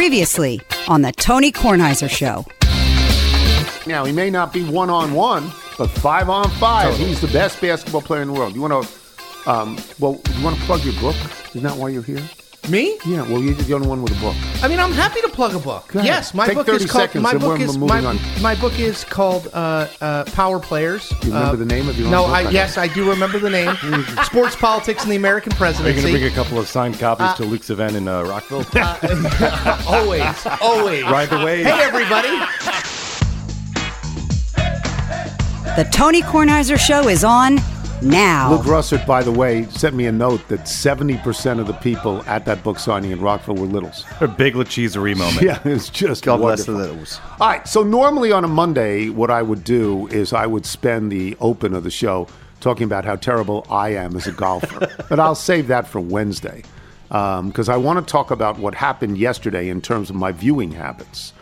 Previously on the Tony Kornheiser Show. Now, he may not be one on one, but five on five, he's the best basketball player in the world. You want to, um, well, you want to plug your book? Isn't that why you're here? Me? Yeah, well, you're the only one with a book. I mean, I'm happy to plug a book. Yes, my Take book 30 is called. seconds my and book we're is moving my, on. my book is called uh, uh, Power Players. You remember Uh, the name of your own No, book? I, yes, I do remember the name. Sports Politics and the American Are you Presidency. going to bring a couple of signed copies to Luke's event in uh, Rockville? always, always. Ride the wave. Hey, everybody. The Tony Kornheiser Show is on now. Luke Russert, by the way, sent me a note that 70% of the people at that book signing in Rockville were littles. A big Lacheserie moment. Yeah, it's just God bless the littles. All right, so normally on a Monday, what I would do is I would spend the open of the show talking about how terrible I am as a golfer. but I'll save that for Wednesday um, because I want to talk about what happened yesterday in terms of my viewing habits.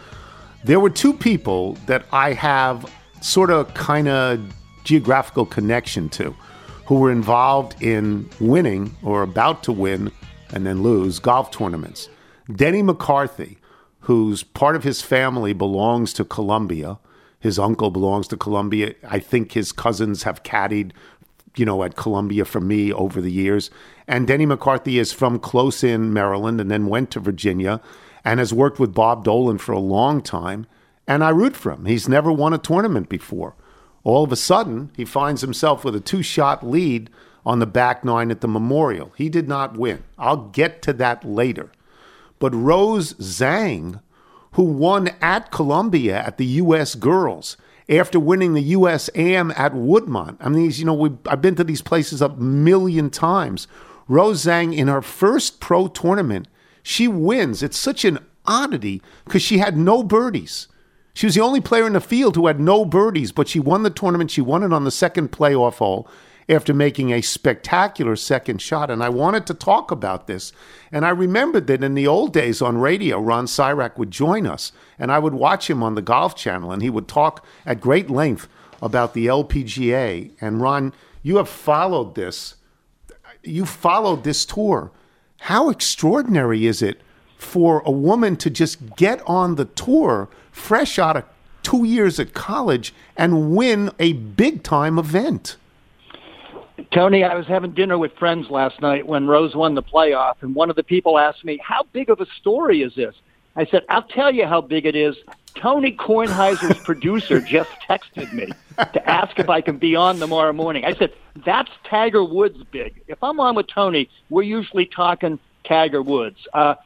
There were two people that I have sort of kind of geographical connection to who were involved in winning or about to win and then lose golf tournaments. Denny McCarthy, whose part of his family belongs to Columbia, his uncle belongs to Columbia. I think his cousins have caddied, you know, at Columbia for me over the years. And Denny McCarthy is from close in Maryland and then went to Virginia and has worked with Bob Dolan for a long time. And I root for him. He's never won a tournament before. All of a sudden, he finds himself with a two shot lead on the back nine at the Memorial. He did not win. I'll get to that later. But Rose Zhang, who won at Columbia at the U.S. Girls after winning the U.S. AM at Woodmont. I mean, you know, we, I've been to these places a million times. Rose Zhang, in her first pro tournament, she wins. It's such an oddity because she had no birdies. She was the only player in the field who had no birdies, but she won the tournament. She won it on the second playoff hole after making a spectacular second shot. And I wanted to talk about this. And I remembered that in the old days on radio, Ron Sirak would join us, and I would watch him on the Golf Channel, and he would talk at great length about the LPGA. And Ron, you have followed this. You followed this tour. How extraordinary is it for a woman to just get on the tour fresh out of two years at college and win a big time event? Tony, I was having dinner with friends last night when Rose won the playoff, and one of the people asked me, How big of a story is this? I said, I'll tell you how big it is. Tony Kornheiser's producer just texted me to ask if I can be on tomorrow morning. I said, That's Tiger Woods big. If I'm on with Tony, we're usually talking Tiger Woods. Uh,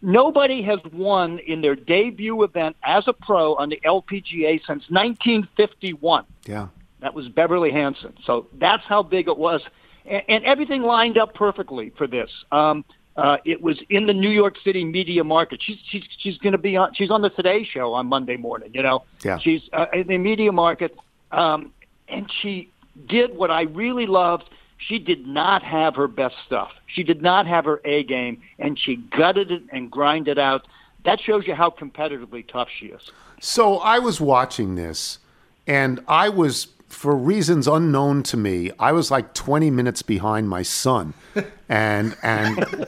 nobody has won in their debut event as a pro on the LPGA since 1951. Yeah. That was Beverly Hanson. So that's how big it was, and, and everything lined up perfectly for this. Um, uh, it was in the New York City media market. She's she's she's going to be on. She's on the Today Show on Monday morning. You know, Yeah. she's uh, in the media market, um, and she did what I really loved. She did not have her best stuff. She did not have her A game, and she gutted it and grinded out. That shows you how competitively tough she is. So I was watching this, and I was, for reasons unknown to me, I was like 20 minutes behind my son, and and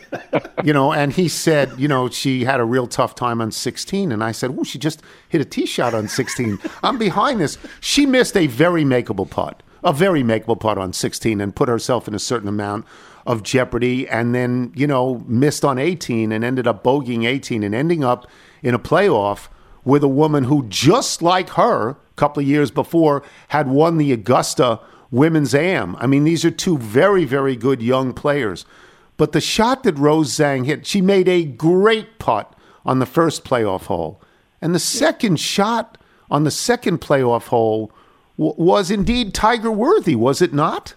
you know, and he said, you know, she had a real tough time on 16, and I said, oh, she just hit a tee shot on 16. I'm behind this. She missed a very makeable putt, a very makeable putt on 16, and put herself in a certain amount of jeopardy, and then you know missed on 18 and ended up bogeying 18 and ending up in a playoff with a woman who, just like her, a couple of years before, had won the Augusta Women's Am. I mean, these are two very, very good young players. But the shot that Rose Zhang hit, she made a great putt on the first playoff hole. And the second shot on the second playoff hole w- was indeed Tiger worthy, was it not?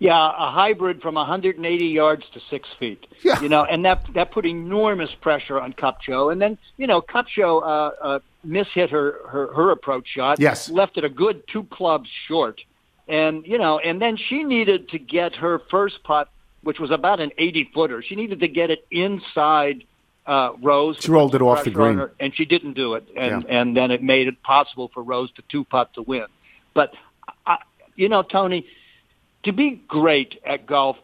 Yeah, a hybrid from 180 yards to six feet. Yeah. You know, and that that put enormous pressure on Kupcho. And then, you know, Kupcho uh, uh, mishit her, her her approach shot. Yes. left it a good two clubs short. And you know, and then she needed to get her first putt, which was about an 80 footer. She needed to get it inside uh, Rose. She rolled it off the green. her, and she didn't do it. And Yeah. and then it made it possible for Rose to two putt to win. But I, you know, Tony, to be great at golf,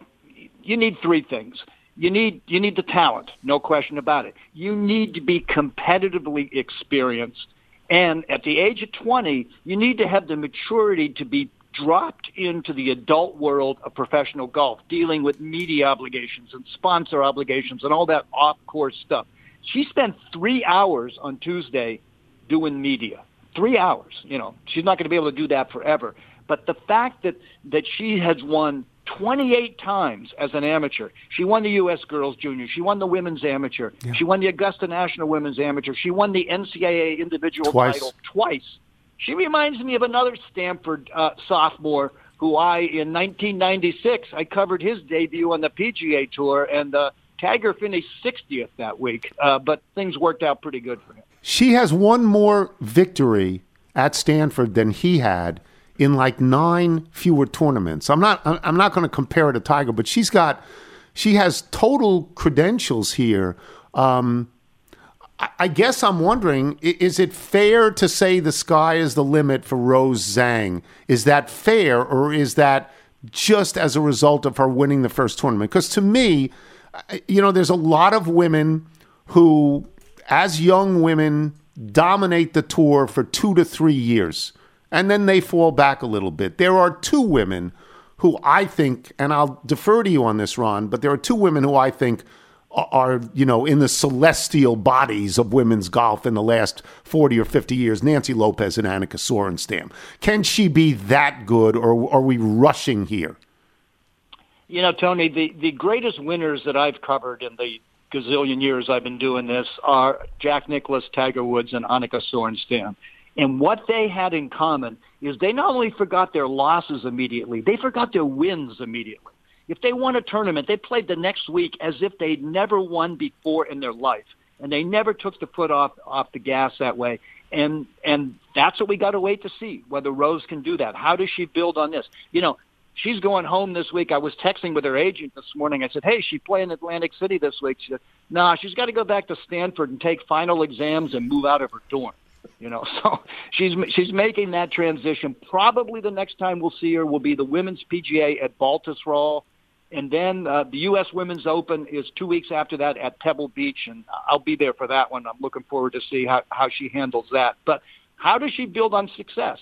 you need three things. you need you need the talent, no question about it. You need to be competitively experienced, and at the age of 20, you need to have the maturity to be dropped into the adult world of professional golf, dealing with media obligations and sponsor obligations and all that off-course stuff. She spent three hours on Tuesday doing media. Three hours. You know, she's not going to be able to do that forever. But the fact that that she has won 28 times as an amateur. She won the U.S. Girls Junior. She won the Women's Amateur. Yeah. She won the Augusta National Women's Amateur. She won the NCAA individual twice. title twice. She reminds me of another Stanford uh, sophomore who I, in 1996, I covered his debut on the PGA Tour, and uh, Tiger finished 60th that week. Uh, but things worked out pretty good for him. She has one more victory at Stanford than he had in like nine fewer tournaments. I'm not I'm not going to compare her to Tiger, but she's got she has total credentials here. Um, I guess I'm wondering is it fair to say the sky is the limit for Rose Zhang? Is that fair, or is that just as a result of her winning the first tournament? Because to me, you know, there's a lot of women who, as young women, dominate the tour for two to three years and then they fall back a little bit. There are two women who I think, and I'll defer to you on this, Ron, but there are two women who I think are, you know, in the celestial bodies of women's golf in the last 40 or 50 years Nancy Lopez and Annika Sorenstam. Can she be that good, or are we rushing here? You know, Tony, the, the greatest winners that I've covered in the gazillion years I've been doing this are Jack Nicklaus, Tiger Woods, and Annika Sorenstam. And what they had in common is they not only forgot their losses immediately, they forgot their wins immediately. If they won a tournament, they played the next week as if they'd never won before in their life. And they never took the foot off off the gas that way. And and that's what we got to wait to see whether Rose can do that. How does she build on this? You know, she's going home this week. I was texting with her agent this morning. I said, "Hey, she playing Atlantic City this week?" She said, "Nah, she's got to go back to Stanford and take final exams and move out of her dorm." You know, so she's she's making that transition. Probably the next time we'll see her will be the Women's PGA at Baltusrol, and then uh, the U.S. Women's Open is two weeks after that at Pebble Beach, and I'll be there for that one. I'm looking forward to see how how she handles that. But how does she build on success?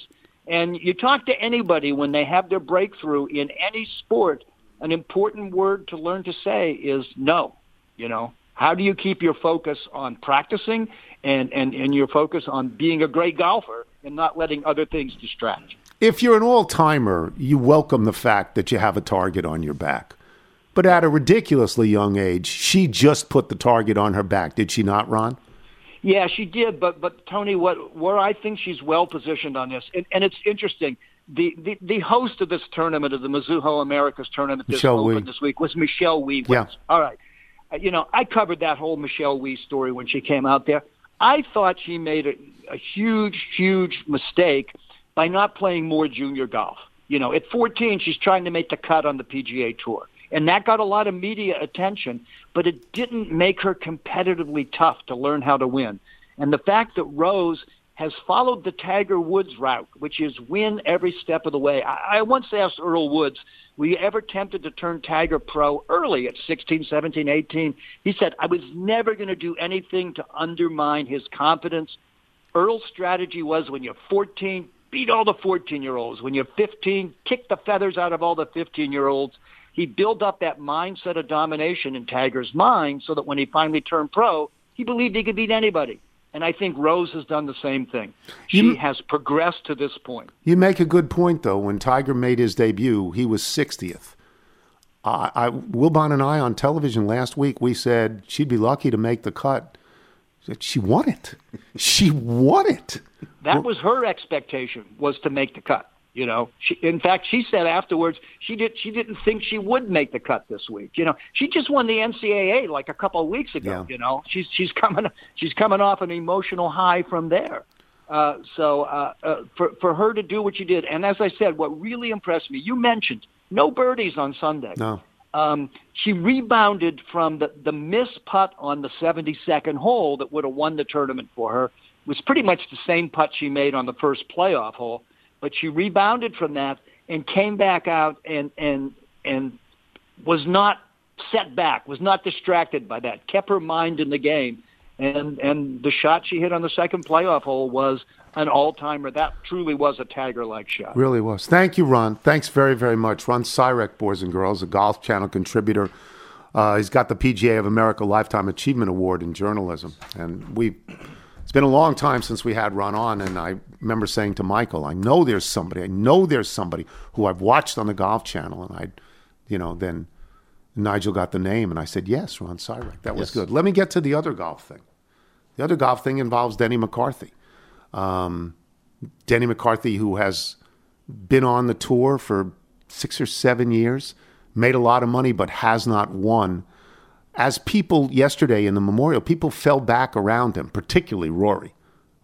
And you talk to anybody when they have their breakthrough in any sport, an important word to learn to say is no. You know, how do you keep your focus on practicing and, and, and your focus on being a great golfer and not letting other things distract you? If you're an all timer, you welcome the fact that you have a target on your back. But at a ridiculously young age, she just put the target on her back, did she not, Ron? Yeah, she did. But but Tony, what where I think she's well positioned on this, and, and it's interesting. The, the the host of this tournament of the Mizuho Americas tournament this, Michelle this week was Michelle Wie. Yeah. All right. Uh, you know, I covered that whole Michelle Wie story when she came out there. I thought she made a, a huge, huge mistake by not playing more junior golf. You know, at 14, she's trying to make the cut on the PGA Tour. And that got a lot of media attention, but it didn't make her competitively tough to learn how to win. And the fact that Rose has followed the Tiger Woods route, which is win every step of the way. I, I once asked Earl Woods, were you ever tempted to turn Tiger pro early at 16, 17, 18? He said, I was never going to do anything to undermine his confidence. Earl's strategy was when you're 14, beat all the 14-year-olds. When you're 15, kick the feathers out of all the 15-year-olds. He built up that mindset of domination in Tiger's mind so that when he finally turned pro, he believed he could beat anybody. And I think Rose has done the same thing. She you, has progressed to this point. You make a good point, though. When Tiger made his debut, he was 60th. Uh, I, Wilbon and I on television last week, we said she'd be lucky to make the cut. She won it. She won it. That was her expectation, was to make the cut. You know, she, in fact, she said afterwards she did she didn't think she would make the cut this week. You know, she just won the NCAA like a couple of weeks ago. Yeah. You know, she's she's coming she's coming off an emotional high from there. Uh, so uh, uh, for for her to do what she did, and as I said, what really impressed me, you mentioned no birdies on Sunday. No. Um, she rebounded from the the miss putt on the 72nd hole that would have won the tournament for her. It was pretty much the same putt she made on the first playoff hole but she rebounded from that and came back out and and and was not set back, was not distracted by that, kept her mind in the game. And and the shot she hit on the second playoff hole was an all timer. That truly was a Tiger like shot. Really was. Thank you, Ron. Thanks very, very much. Ron Sirak, boys and girls, a Golf Channel contributor. Uh, he's got the PGA of America Lifetime Achievement Award in journalism. And we, it's been a long time since we had Ron on. And I remember saying to Michael, I know there's somebody, I know there's somebody who I've watched on the Golf Channel. And I, you know, then Nigel got the name. And I said, yes, Ron Sirak. That was Yes. good. Let me get to the other golf thing. The other golf thing involves Denny McCarthy. Um, Denny McCarthy, who has been on the tour for six or seven years, made a lot of money, but has not won. As people yesterday in the memorial, people fell back around him, particularly Rory.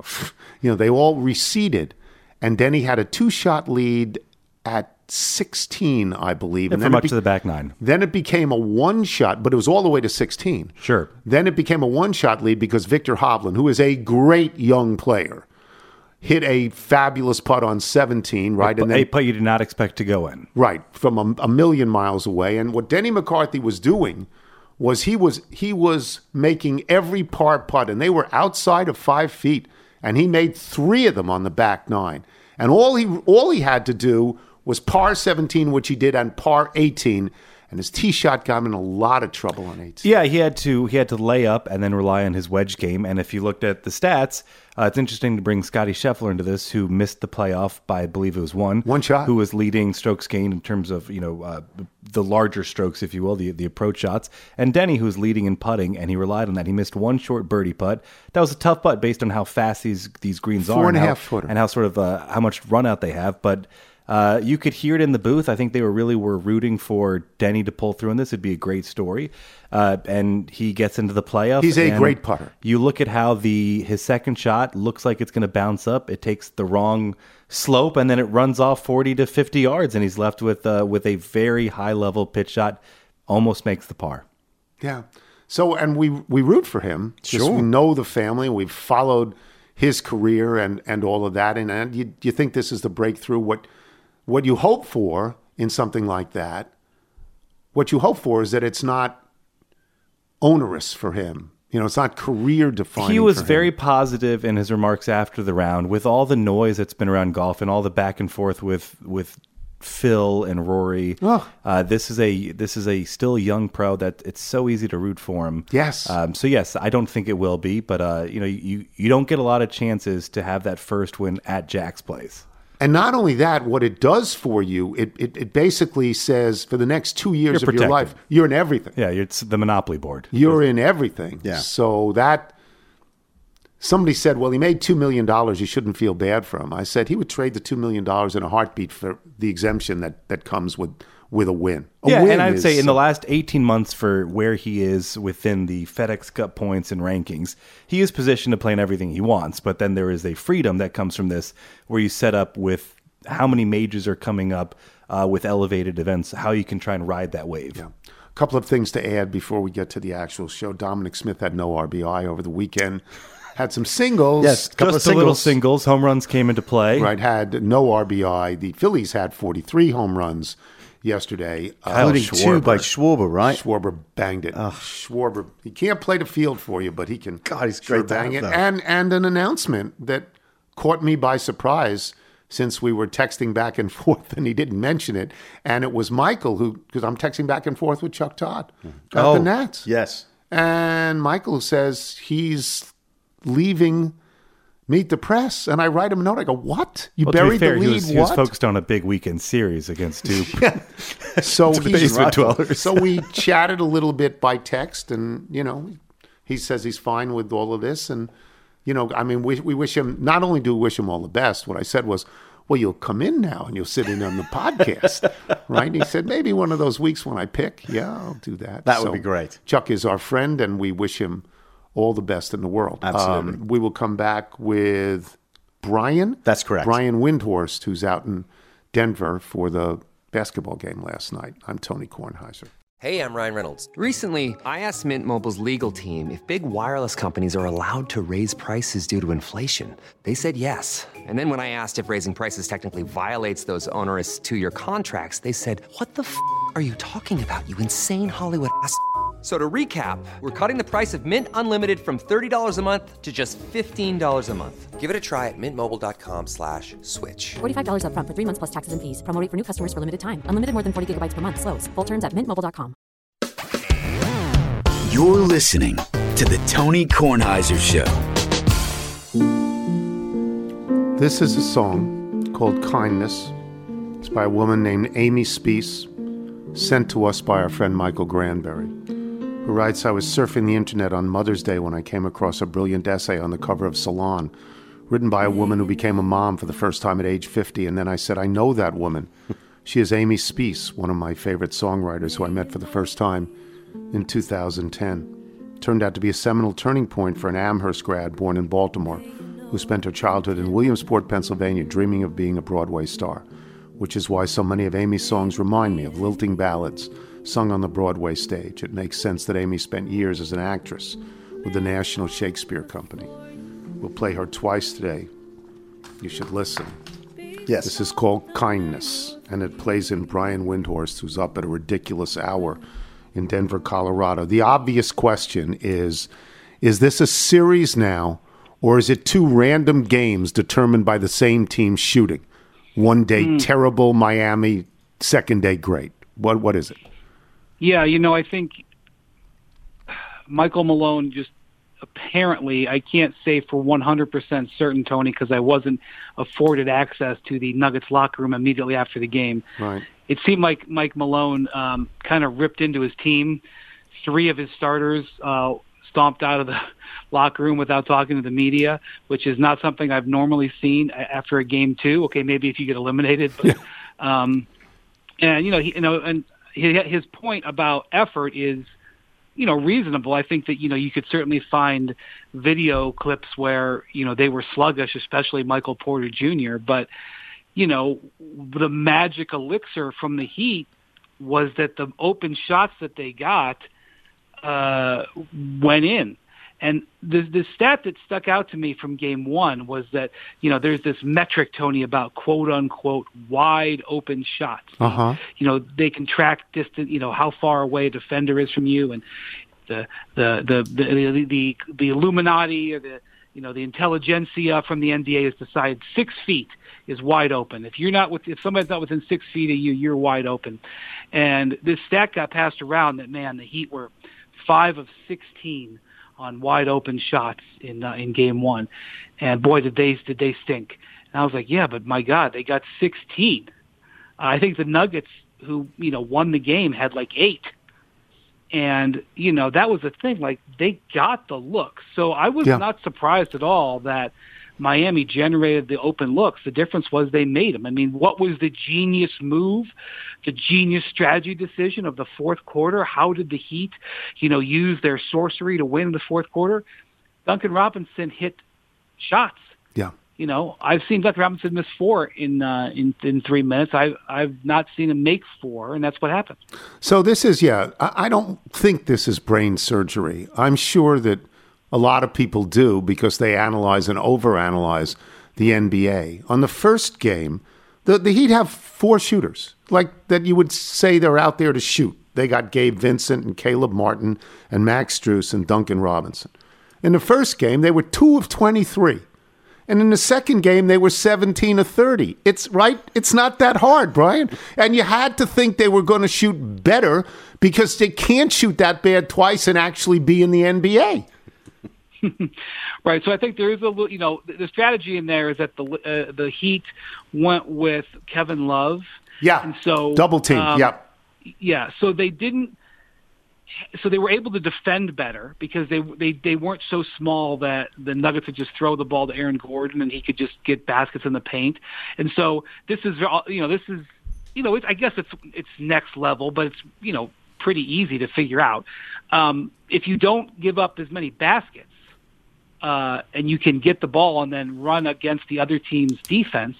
You know, they all receded, and Denny had a two-shot lead at 16, I believe. And then from it to the back nine. Then it became a one-shot, but it was all the way to 16. Sure. Then it became a one-shot lead because Viktor Hovland, who is a great young player, hit a fabulous putt on 17, right? And a putt you did not expect to go in. right from a, a million miles away. And what Denny McCarthy was doing was he was he was making every par putt, and they were outside of five feet, and he made three of them on the back nine. And all he all he had to do was par 17, which he did, and par 18. And his tee shot got him in a lot of trouble on 18. Yeah, he had to he had to lay up and then rely on his wedge game. And if you looked at the stats, uh, it's interesting to bring Scotty Scheffler into this, who missed the playoff by I believe it was one One shot. who was leading strokes gained in terms of you know uh, the larger strokes, if you will, the the approach shots, and Denny who was leading in putting, and he relied on that. He missed one short birdie putt. That was a tough putt based on how fast these these greens Four are, and a how- half footer. and how sort of uh, how much run out they have, but. Uh, you could hear it in the booth. I think they were really were rooting for Denny to pull through in this. It'd be a great story. Uh, and he gets into the playoffs. He's a great putter. You look at how the his second shot looks like it's going to bounce up. It takes the wrong slope and then it runs off forty to fifty yards, and he's left with uh, with a very high level pitch shot. Almost makes the par. Yeah. So, and we we root for him. Just We know the family. We've followed his career and and all of that. And, and you you think this is the breakthrough? What what you hope for in something like that? What you hope for is that it's not onerous for him. You know, it's not career defining. He was very positive in his remarks after the round, with all the noise that's been around golf and all the back and forth with with Phil and Rory. Ugh. Uh, this is a this is a still young pro that it's so easy to root for him. Yes. Um, so yes, I don't think it will be, but uh, you know, you you don't get a lot of chances to have that first win at Jack's place. And not only that, what it does for you, it, it, it basically says for the next two years You're of your life, you're in everything. Yeah, it's the monopoly board. You're in everything. Yeah. So that somebody said, well, he made two million dollars. You shouldn't feel bad for him. I said he would trade the two million dollars in a heartbeat for the exemption that that comes with with a win. A yeah, win and I'd say in the last 18 months for where he is within the FedEx Cup points and rankings, he is positioned to play in everything he wants. But then there is a freedom that comes from this where you set up with how many majors are coming up uh, with elevated events, how you can try and ride that wave. Yeah. A couple of things to add before we get to the actual show. Dominic Smith had no RBI over the weekend. Had some singles. Yes, couple Just of a little singles. singles, home runs came into play. Right, had no RBI. The Phillies had 43 home runs yesterday. Uh, Including two by Schwarber. Right? Schwarber banged it. Schwarber, he can't play the field for you, but he can. God, he's sure great bang it. though. And and an announcement that caught me by surprise since we were texting back and forth, and he didn't mention it. And it was Michael who, because I'm texting back and forth with Chuck Todd at oh, the Nats. Yes. And Michael says he's leaving. Meet the press, and I write him a note. I go, "What? You Well, buried fair, the he lead? was, he was what?" focused on a big weekend series against Duke. So basement dwellers. so we chatted a little bit by text, and you know, he says he's fine with all of this, and you know, I mean, we we wish him not only do we wish him all the best. What I said was, well, you'll come in now and you'll sit in on the podcast, right? And he said maybe one of those weeks when I pick, yeah, I'll do that. That would be great. Chuck is our friend, and we wish him all the best in the world. Absolutely. Um, we will come back with Brian. That's correct. Brian Windhorst, who's out in Denver for the basketball game last night. I'm Tony Kornheiser. Hey, I'm Ryan Reynolds. Recently, I asked Mint Mobile's legal team if big wireless companies are allowed to raise prices due to inflation. They said yes. And then when I asked if raising prices technically violates those onerous two year contracts, they said, What the f are you talking about, you insane Hollywood ass? F- So to recap, we're cutting the price of Mint Unlimited from $30 a month to just $15 a month. Give it a try at mintmobile.com slash switch. $45 upfront for three months plus taxes and fees. Promo rate for new customers for limited time. Unlimited more than 40 gigabytes per month. Slows. Full terms at mintmobile.com. You're listening to the Tony Kornheiser Show. This is a song called Kindness. It's by a woman named Amy Speace, sent to us by our friend Michael Granberry, who writes I was surfing the internet on Mother's Day when I came across a brilliant essay on the cover of Salon, written by a woman who became a mom for the first time at age 50. And then I said, I know that woman. She is Amy Speace, one of my favorite songwriters who I met for the first time in 2010. Turned out to be a seminal turning point for an Amherst grad born in Baltimore who spent her childhood in Williamsport, Pennsylvania, dreaming of being a Broadway star, which is why so many of Amy's songs remind me of lilting ballads sung on the Broadway stage. It makes sense that Amy spent years as an actress with the National Shakespeare Company. We'll play her twice today. You should listen. Yes. This is called Kindness, and it plays in Brian Windhorst, who's up at a ridiculous hour in Denver, Colorado. The obvious question is Is this a series now, or is it two random games determined by the same team shooting? One day hmm. terrible, Miami, second day great. What What is it? Yeah, you know, I think Michael Malone just apparently, I can't say for 100% certain, Tony, because I wasn't afforded access to the Nuggets locker room immediately after the game. Right. It seemed like Mike Malone um, kind of ripped into his team. Three of his starters uh, stomped out of the locker room without talking to the media, which is not something I've normally seen after a game two. Okay, maybe if you get eliminated, but um, and you know, he, you know, and his point about effort is, you know, reasonable. I think that you know you could certainly find video clips where you know they were sluggish, especially Michael Porter Jr. But you know, the magic elixir from the Heat was that the open shots that they got uh, went in. And the the stat that stuck out to me from game one was that you know there's this metric Tony about quote unquote wide open shots. Uh huh. You know they can track distance. You know how far away a defender is from you, and the the the the the, the, the Illuminati or the you know the intelligentsia from the NBA has decided six feet is wide open. If you're not with if somebody's not within six feet of you, you're wide open. And this stat got passed around that man, the Heat were five of sixteen on wide open shots in uh, in game one, and boy did they did they stink. And I was like, yeah, but my God, they got sixteen. I think the Nuggets, who you know won the game, had like eight. And you know that was the thing. Like they got the look, so I was Yeah. not surprised at all that Miami generated the open looks. The difference was they made them. I mean, what was the genius move, the genius strategy decision of the fourth quarter? How did the Heat, you know, use their sorcery to win the fourth quarter? Duncan Robinson hit shots. Yeah. You know, I've seen Duncan Robinson miss four in uh, in in three minutes. I've I've not seen him make four, and that's what happened. So this is yeah. I, I don't think this is brain surgery. I'm sure that a lot of people do because they analyze and overanalyze the NBA. On the first game, the the Heat have four shooters like that. You would say they're out there to shoot. They got Gabe Vincent and Caleb Martin and Max Strus and Duncan Robinson. In the first game, they were two of twenty three. And in the second game, they were 17 of 30. It's right. It's not that hard, Brian. And you had to think they were going to shoot better because they can't shoot that bad twice and actually be in the NBA. Right. So I think there is a little, you know, the, strategy in there is that the uh, the Heat went with Kevin Love. Yeah. And so Double team. um, yep. Yeah. So they didn't. So they were able to defend better because they they they weren't so small that the Nuggets would just throw the ball to Aaron Gordon and he could just get baskets in the paint. And so this is you know this is you know it's, I guess it's it's next level, but it's you know pretty easy to figure out. Um, if you don't give up as many baskets, uh, and you can get the ball and then run against the other team's defense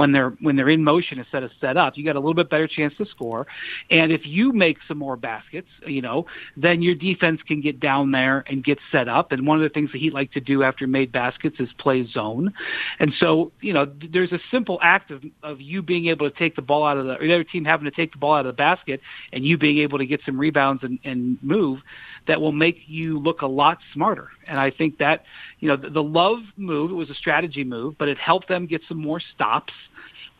when they're when they're in motion instead of set up. You got a little bit better chance to score, and if you make some more baskets, you know, then your defense can get down there and get set up. And one of the things that he like to do after made baskets is play zone, and so you know, there's a simple act of of you being able to take the ball out of the or the other team having to take the ball out of the basket, and you being able to get some rebounds and, and move that will make you look a lot smarter. And I think that, you know, the, the love move, it was a strategy move, but it helped them get some more stops,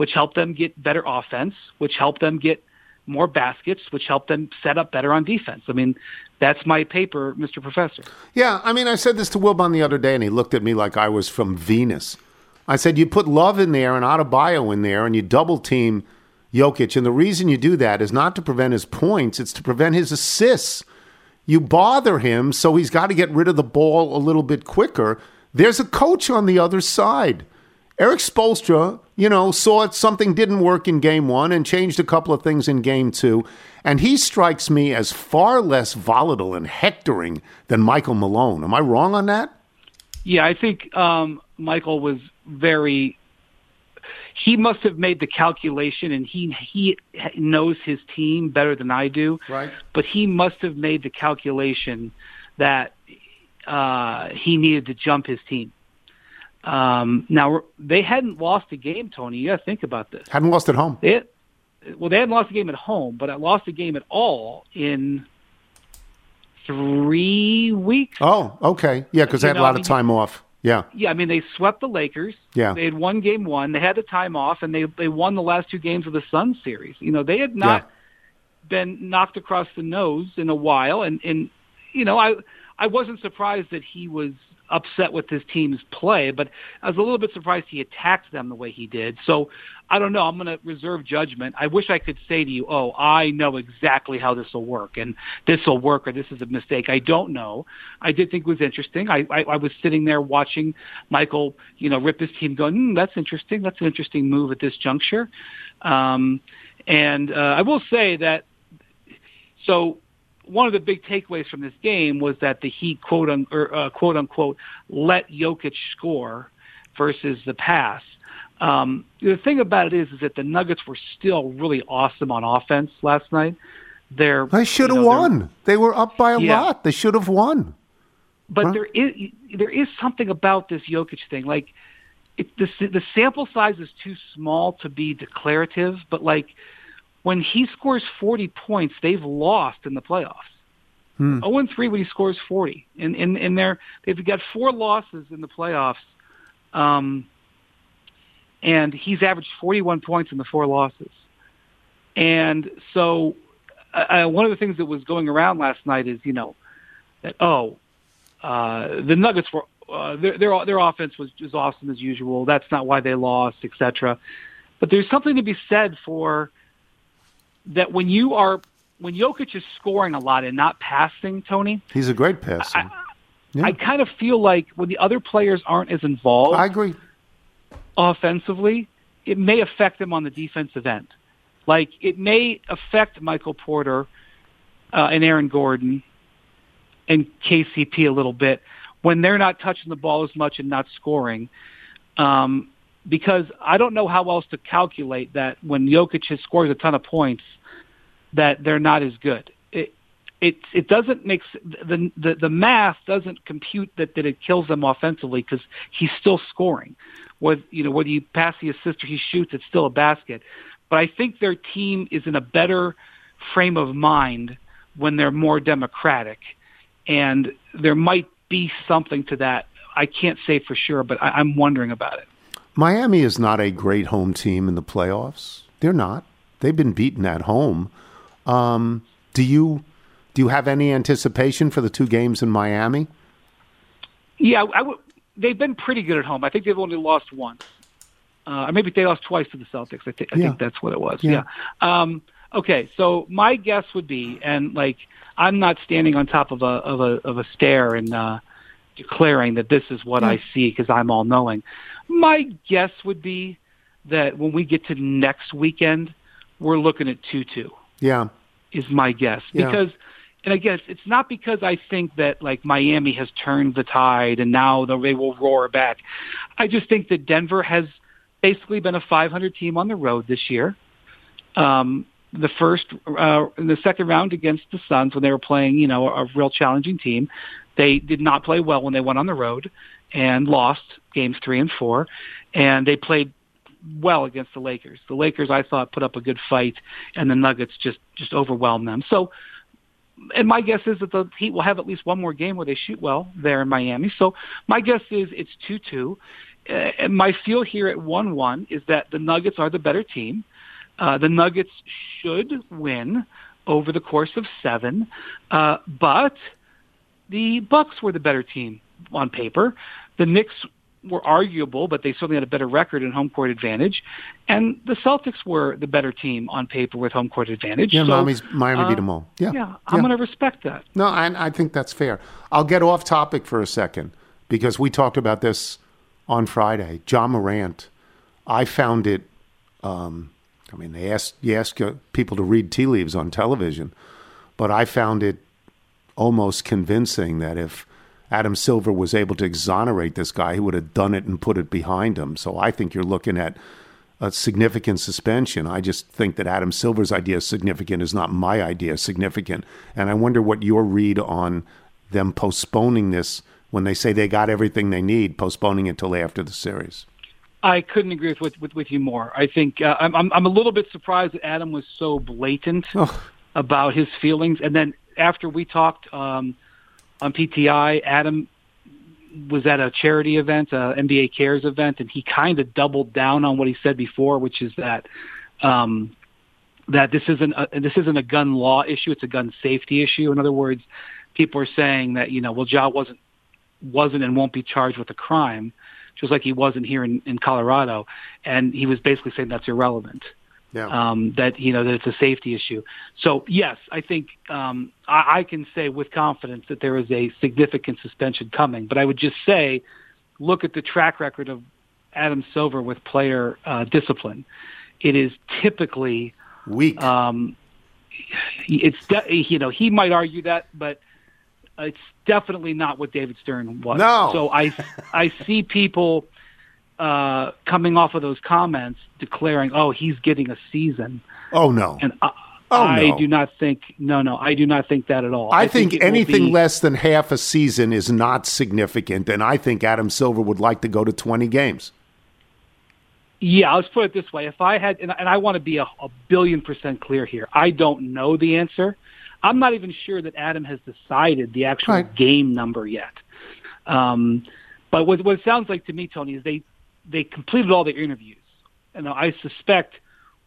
which helped them get better offense, which helped them get more baskets, which helped them set up better on defense. I mean, that's my paper, Mr. Professor. Yeah, I mean, I said this to Wilbon the other day, and he looked at me like I was from Venus. I said, you put Love in there and Adebayo in there, and you double team Jokic. And the reason you do that is not to prevent his points, it's to prevent his assists. You bother him, so he's got to get rid of the ball a little bit quicker. There's a coach on the other side. Erik Spoelstra, you know, saw something didn't work in game one and changed a couple of things in game two. And he strikes me as far less volatile and hectoring than Michael Malone. Am I wrong on that? Yeah, I think um, Michael was very. He must have made the calculation, and he he knows his team better than I do. Right. But he must have made the calculation that uh, he needed to jump his team. Um, now they hadn't lost a game, Tony. You got to think about this. Hadn't lost at home. They had, well, they hadn't lost a game at home, but I lost a game at all in three weeks. Oh, okay. Yeah, because they had a lot I of time off. Yeah. Yeah, I mean they swept the Lakers. Yeah. They had one game one. They had the time off, and they they won the last two games of the Sun series. You know, they had not been knocked across the nose in a while, and and you know I I wasn't surprised that he was upset with his team's play, but I was a little bit surprised he attacked them the way he did. So I don't know. I'm going to reserve judgment. I wish I could say to you, oh, I know exactly how this will work, and this will work, or this is a mistake. I don't know. I did think it was interesting. I, I, I was sitting there watching Michael, you know, rip his team, going, mm, "That's interesting. That's an interesting move at this juncture." Um, and uh, I will say that. So one of the big takeaways from this game was that the Heat quote un, or, uh, quote unquote let Jokic score versus the pass. Um, the thing about it is, is that the Nuggets were still really awesome on offense last night. They're They should have you know, won. They were up by a Yeah. lot. They should have won. but Huh? there is there is something about this Jokic thing. Like it, the the sample size is too small to be declarative. But like when he scores forty points, they've lost in the playoffs. Hmm. Zero and three when he scores forty, and in in their they've got four losses in the playoffs. Um, and he's averaged 41 points in the four losses. And so, uh, one of the things that was going around last night is, you know, that oh, uh, the Nuggets were uh, their their their offense was as awesome as usual. That's not why they lost, etc. But there's something to be said for that when you are when Jokic is scoring a lot and not passing, Tony. He's a great passer. Yeah. I kind of feel like when the other players aren't as involved I agree. offensively, it may affect them on the defensive end. Like it may affect Michael Porter uh, and Aaron Gordon and KCP a little bit when they're not touching the ball as much and not scoring. Um, because I don't know how else to calculate that when Jokic scores a ton of points, that they're not as good. It it it doesn't make the the the math doesn't compute that that it kills them offensively because he's still scoring. Whether you know whether you pass the assist or he shoots, it's still a basket. But I think their team is in a better frame of mind when they're more democratic, and there might be something to that. I can't say for sure, but I, I'm wondering about it. Miami is not a great home team in the playoffs. They're not. They've been beaten at home. Um, do you do you have any anticipation for the two games in Miami? Yeah, I w- they've been pretty good at home. I think they've only lost once. Uh, or maybe they lost twice to the Celtics. I, think I Yeah. think that's what it was. Yeah. Yeah. Um, okay, so my guess would be, and like I'm not standing on top of a of a of a stair and uh, declaring that this is what I see because I'm all knowing. My guess would be that when we get to next weekend, we're looking at two two Yeah. is my guess Yeah. because and I guess it's not because I think that like Miami has turned the tide and now they will roar back. I just think that Denver has basically been a 500 team on the road this year. Um, the first, uh, in the second round against the Suns when they were playing, you know, a real challenging team, they did not play well when they went on the road and lost games three and four, and they played well against the Lakers. The Lakers, I thought, put up a good fight, and the Nuggets just just overwhelmed them. So, and my guess is that the Heat will have at least one more game where they shoot well there in Miami. So, my guess is it's two two. Uh, my feel here at one one is that the Nuggets are the better team. Uh, the Nuggets should win over the course of seven, uh, but the Bucks were the better team on paper. The Knicks were arguable, but they certainly had a better record and home court advantage. And the Celtics were the better team on paper with home court advantage. Yeah, so, Miami's, Miami uh, beat them all. Yeah, yeah, I'm going to respect that. No, and I think that's fair. I'll get off topic for a second because we talked about this on Friday. John Morant, I found it. Um, I mean, they ask you ask uh, people to read tea leaves on television, but I found it almost convincing that if Adam Silver was able to exonerate this guy, he would have done it and put it behind him. So I think you're looking at a significant suspension. I just think that Adam Silver's idea of significant is not my idea of significant. And I wonder what your read on them postponing this when they say they got everything they need, postponing it till after the series. I couldn't agree with with, with you more. I think uh, I'm I'm a little bit surprised that Adam was so blatant oh. about his feelings, and then after we talked um, on PTI, Adam was at a charity event, a NBA Cares event, and he kind of doubled down on what he said before, which is that um, that this isn't a, this isn't a gun law issue; it's a gun safety issue. In other words, people are saying that you know, well, Ja wasn't wasn't and won't be charged with a crime, just like he wasn't here in, in Colorado, and he was basically saying that's irrelevant Yeah. um, that you know that it's a safety issue. So yes, I think um, I, I can say with confidence that there is a significant suspension coming. But I would just say, look at the track record of Adam Silver with player uh, discipline. It is typically Weak. um, it's de- you know he might argue that, but it's definitely not what David Stern was. No. So I I see people uh, coming off of those comments declaring, "Oh, he's getting a season," oh, no. and I, Oh, I no. do not think. No, no, I do not think that at all. I, think, it will anything be- less than half a season is not significant, and I think Adam Silver would like to go to 20 games. Yeah, let's put it this way: if I had, and, and I want to be a, a billion percent clear here, I don't know the answer. I'm not even sure that Adam has decided the actual Right. game number yet. Um, but what, what it sounds like to me, Tony, is they they completed all the interviews, and I suspect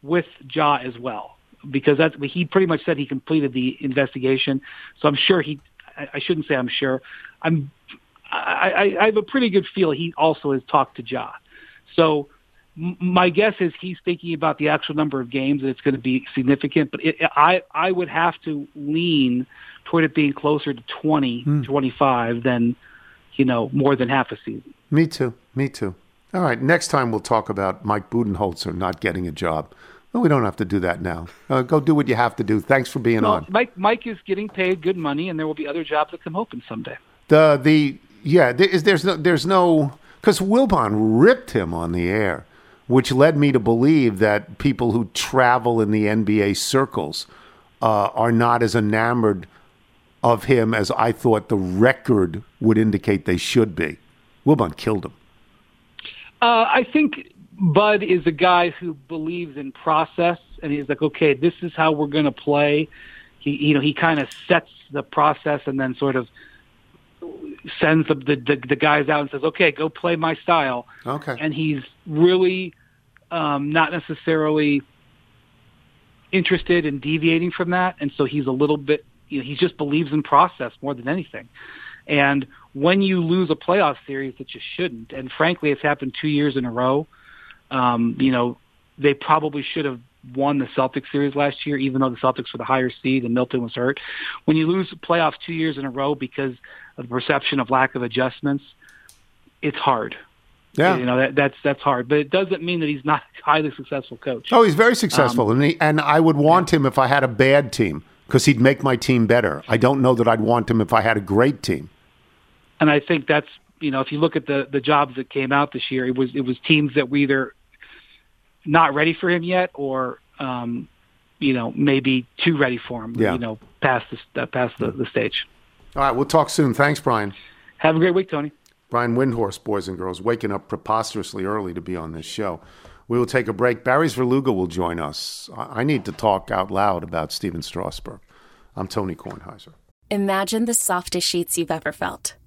with Ja as well, because that's he pretty much said he completed the investigation. So I'm sure he. I, I shouldn't say I'm sure. I'm. I, I, I have a pretty good feel he also has talked to Ja. So m- my guess is he's thinking about the actual number of games and it's going to be significant. But it, I I would have to lean toward it being closer to 20, hmm. 25 than you know more than half a season. Me too. Me too. All right. Next time we'll talk about Mike Budenholzer not getting a job. Well, we don't have to do that now. Uh, go do what you have to do. Thanks for being Well, on. Mike Mike is getting paid good money, and there will be other jobs that come open someday. The the yeah. There is, there's no there's no because Wilbon ripped him on the air, which led me to believe that people who travel in the NBA circles uh, are not as enamored of him as I thought the record would indicate they should be. Wilbon killed him. Uh, I think Bud is a guy who believes in process, and he's like, okay, this is how we're going to play. He, you know, he kind of sets the process and then sort of sends the, the the the guys out and says, okay, go play my style. Okay. And he's really um, not necessarily interested in deviating from that, and so he's a little bit. You know, he just believes in process more than anything. And when you lose a playoff series that you shouldn't, and frankly, it's happened two years in a row. Um, you know, they probably should have won the Celtics series last year, even though the Celtics were the higher seed and Middleton was hurt. When you lose playoffs two years in a row because of the perception of lack of adjustments, it's hard. Yeah. You know, that, that's that's hard, but it doesn't mean that he's not a highly successful coach. Oh, he's very successful, and he, and I would want him if I had a bad team because he'd make my team better. I don't know that I'd want him if I had a great team. And I think that's you know if you look at the the jobs that came out this year, it was it was teams that were either not ready for him yet, or um, you know maybe too ready for him. Yeah. You know, past the uh, past the, the stage. All right, we'll talk soon. Thanks, Brian. Have a great week, Tony. Brian Windhorst, boys and girls, waking up preposterously early to be on this show. We will take a break. Barry Svrluga will join us. I I need to talk out loud about Stephen Strasburg. I'm Tony Kornheiser. Imagine the softest sheets you've ever felt.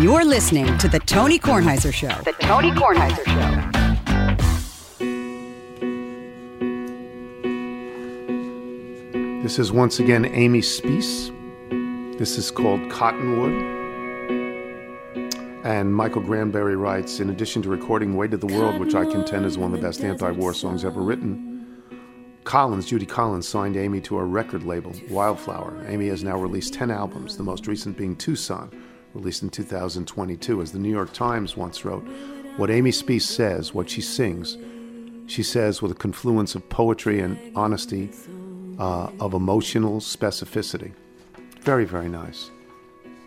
You're listening to The Tony Kornheiser Show. The Tony Kornheiser Show. This is once again Amy Speace. This is called Cottonwood. And Michael Granberry writes In addition to recording Weight of the World, which I contend is one of the best anti war songs ever written, Collins, Judy Collins, signed Amy to a record label, Wildflower. Amy has now released 10 albums, the most recent being Tucson, released in 2022. As the New York Times once wrote, what Amy Speace says, what she sings, she says with a confluence of poetry and honesty, uh, of emotional specificity. Very, very nice.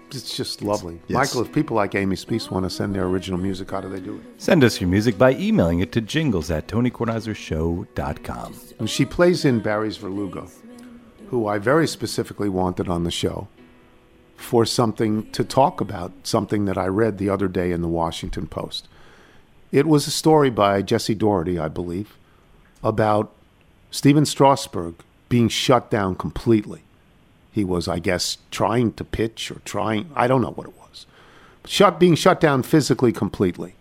It's just lovely. Yes. Michael, if people like Amy Speace want to send their original music, how do they do it? Send us your music by emailing it to jingles at tonykornheisershow.com. And she plays in Barry Svrluga, who I very specifically wanted on the show for something to talk about, something that I read the other day in the Washington Post. It was a story by Jesse Dougherty, I believe, about Stephen Strasburg being shut down completely. He was, I guess, trying to pitch or trying, I don't know what it was. Shut, being shut down physically completely.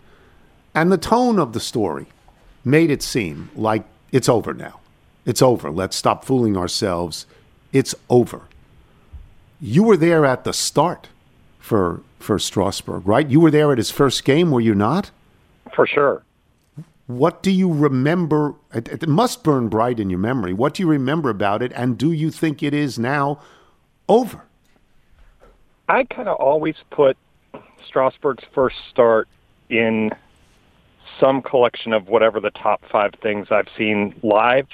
And the tone of the story made it seem like it's over now. It's over. Let's stop fooling ourselves. It's over. You were there at the start for for Strasburg, right? You were there at his first game, were you not? For sure. What do you remember? It, it must burn bright in your memory. What do you remember about it, and do you think it is now over? I kind of always put Strasburg's first start in some collection of whatever the top five things I've seen live.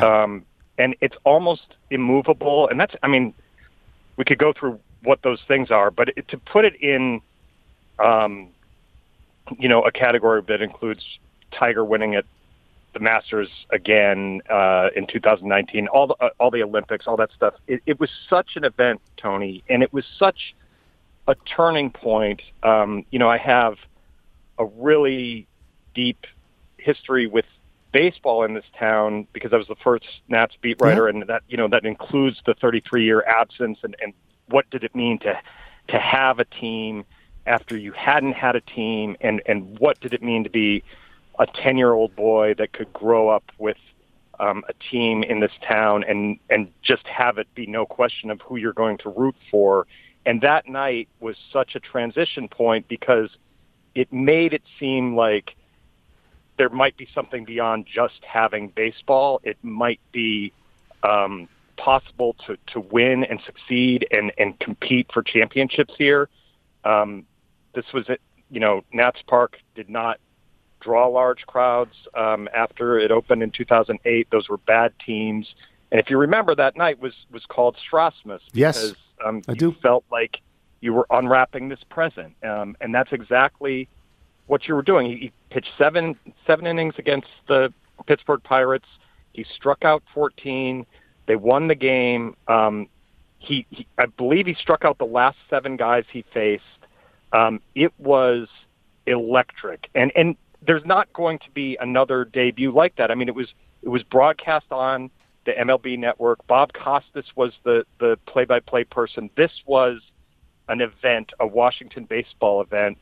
Um, and it's almost immovable. And that's, I mean, we could go through what those things are, but it, to put it in, um, you know, a category that includes Tiger winning at the Masters again uh, in 2019, all the uh, all the Olympics, all that stuff. It, it was such an event, Tony, and it was such a turning point. Um, you know, I have a really deep history with baseball in this town because I was the first Nats beat writer, and that you know that includes the 33 year absence and, and what did it mean to to have a team after you hadn't had a team, and and what did it mean to be a 10 year old boy that could grow up with um, a team in this town and and just have it be no question of who you're going to root for. And that night was such a transition point because it made it seem like there might be something beyond just having baseball. It might be um, possible to, to win and succeed and, and compete for championships here. Um, this was, it. you know, Nats Park did not draw large crowds um, after it opened in 2008. Those were bad teams. And if you remember, that night was, was called Strasmus Yes, um, I you do. felt like you were unwrapping this present. Um, and that's exactly what you were doing. He, he pitched seven seven innings against the Pittsburgh Pirates. He struck out 14. They won the game. Um, he, he, I believe, he struck out the last seven guys he faced. Um, it was electric, and and there's not going to be another debut like that. I mean, it was it was broadcast on the MLB network. Bob Costas was the the play-by-play person. This was an event, a Washington baseball event,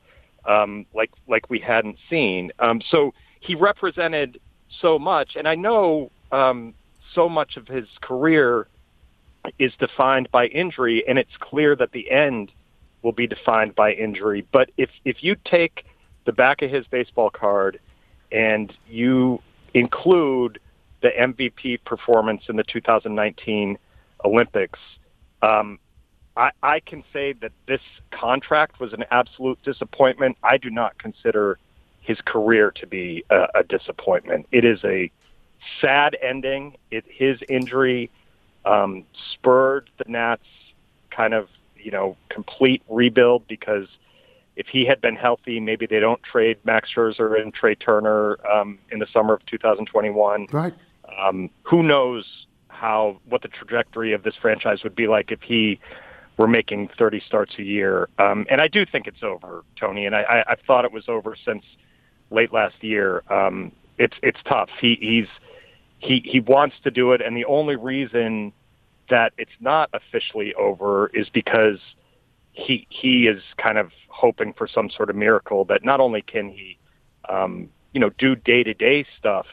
um, like like we hadn't seen. Um, so he represented so much, and I know um, so much of his career is defined by injury, and it's clear that the end will be defined by injury. But if if you take the back of his baseball card and you include the MVP performance in the 2019 Olympics, um, I, I can say that this contract was an absolute disappointment. I do not consider his career to be a, a disappointment. It is a sad ending. It, his injury um, spurred the Nats kind of, you know, complete rebuild because if he had been healthy, maybe they don't trade Max Scherzer and Trea Turner um, in the summer of 2021. Right. Um, who knows how what the trajectory of this franchise would be like if he were making 30 starts a year. Um, and I do think it's over, Tony. And I, I, I've thought it was over since late last year. Um, it's it's tough. He he's he he wants to do it, and the only reason that it's not officially over is because he he is kind of hoping for some sort of miracle that not only can he um, you know do day to day stuff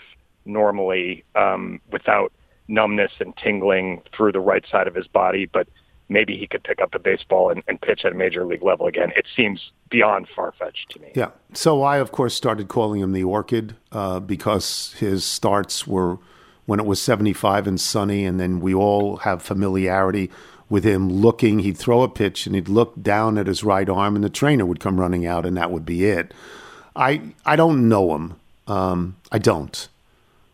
normally um, without numbness and tingling through the right side of his body, but maybe he could pick up a baseball and, and pitch at a major league level again. It seems beyond far fetched to me. Yeah. So I, of course, started calling him the Orchid uh, because his starts were when it was 75 and sunny, and then we all have familiarity with him looking. He'd throw a pitch and he'd look down at his right arm, and the trainer would come running out, and that would be it. I I don't know him. Um, I don't.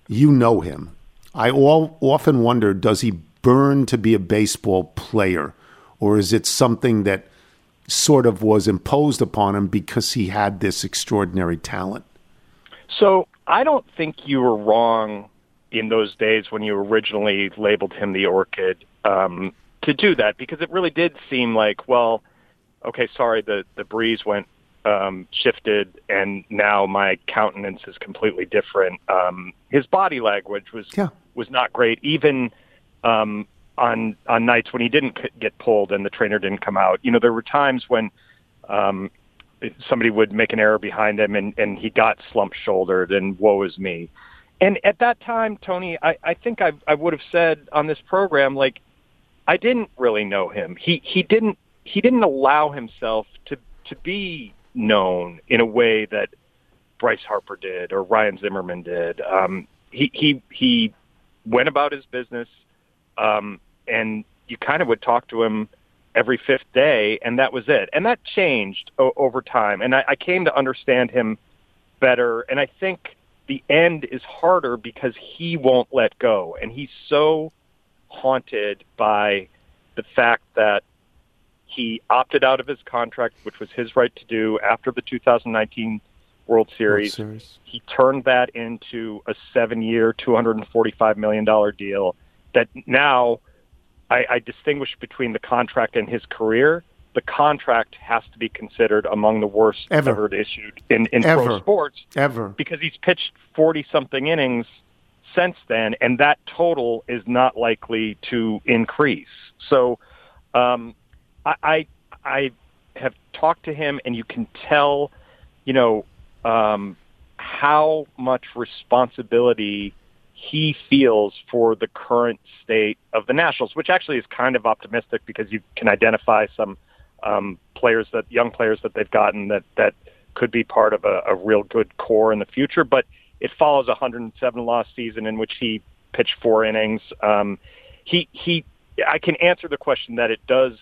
You know him. I all, often wonder does he burn to be a baseball player, or is it something that sort of was imposed upon him because he had this extraordinary talent? So I don't think you were wrong in those days when you originally labeled him the Orchid um, to do that because it really did seem like, well, okay, sorry, the the breeze went um, shifted, and now my countenance is completely different. Um, his body language was yeah. was not great, even um, on on nights when he didn't get pulled and the trainer didn't come out. You know, there were times when um, somebody would make an error behind him, and and he got slump shouldered, and woe is me. And at that time, Tony, I, I think I, I would have said on this program, like, I didn't really know him. He he didn't he didn't allow himself to to be known in a way that Bryce Harper did or Ryan Zimmerman did. Um, he he he went about his business, um, and you kind of would talk to him every fifth day, and that was it. And that changed o- over time, and I, I came to understand him better. And I think the end is harder because he won't let go, and he's so haunted by the fact that he opted out of his contract, which was his right to do after the 2019 World Series. World Series. He turned that into a seven-year, $245 million deal that now I, I distinguish between the contract and his career. The contract has to be considered among the worst Ever. ever issued in, in Ever. pro sports Ever. because he's pitched 40 something innings since then, and that total is not likely to increase. So um, I, I, I have talked to him, and you can tell, you know, um, how much responsibility he feels for the current state of the Nationals, which actually is kind of optimistic because you can identify some um, players that young players that they've gotten that that could be part of a, a real good core in the future. But it follows a 107 loss season in which he pitched four innings. Um, he he, I can answer the question that it does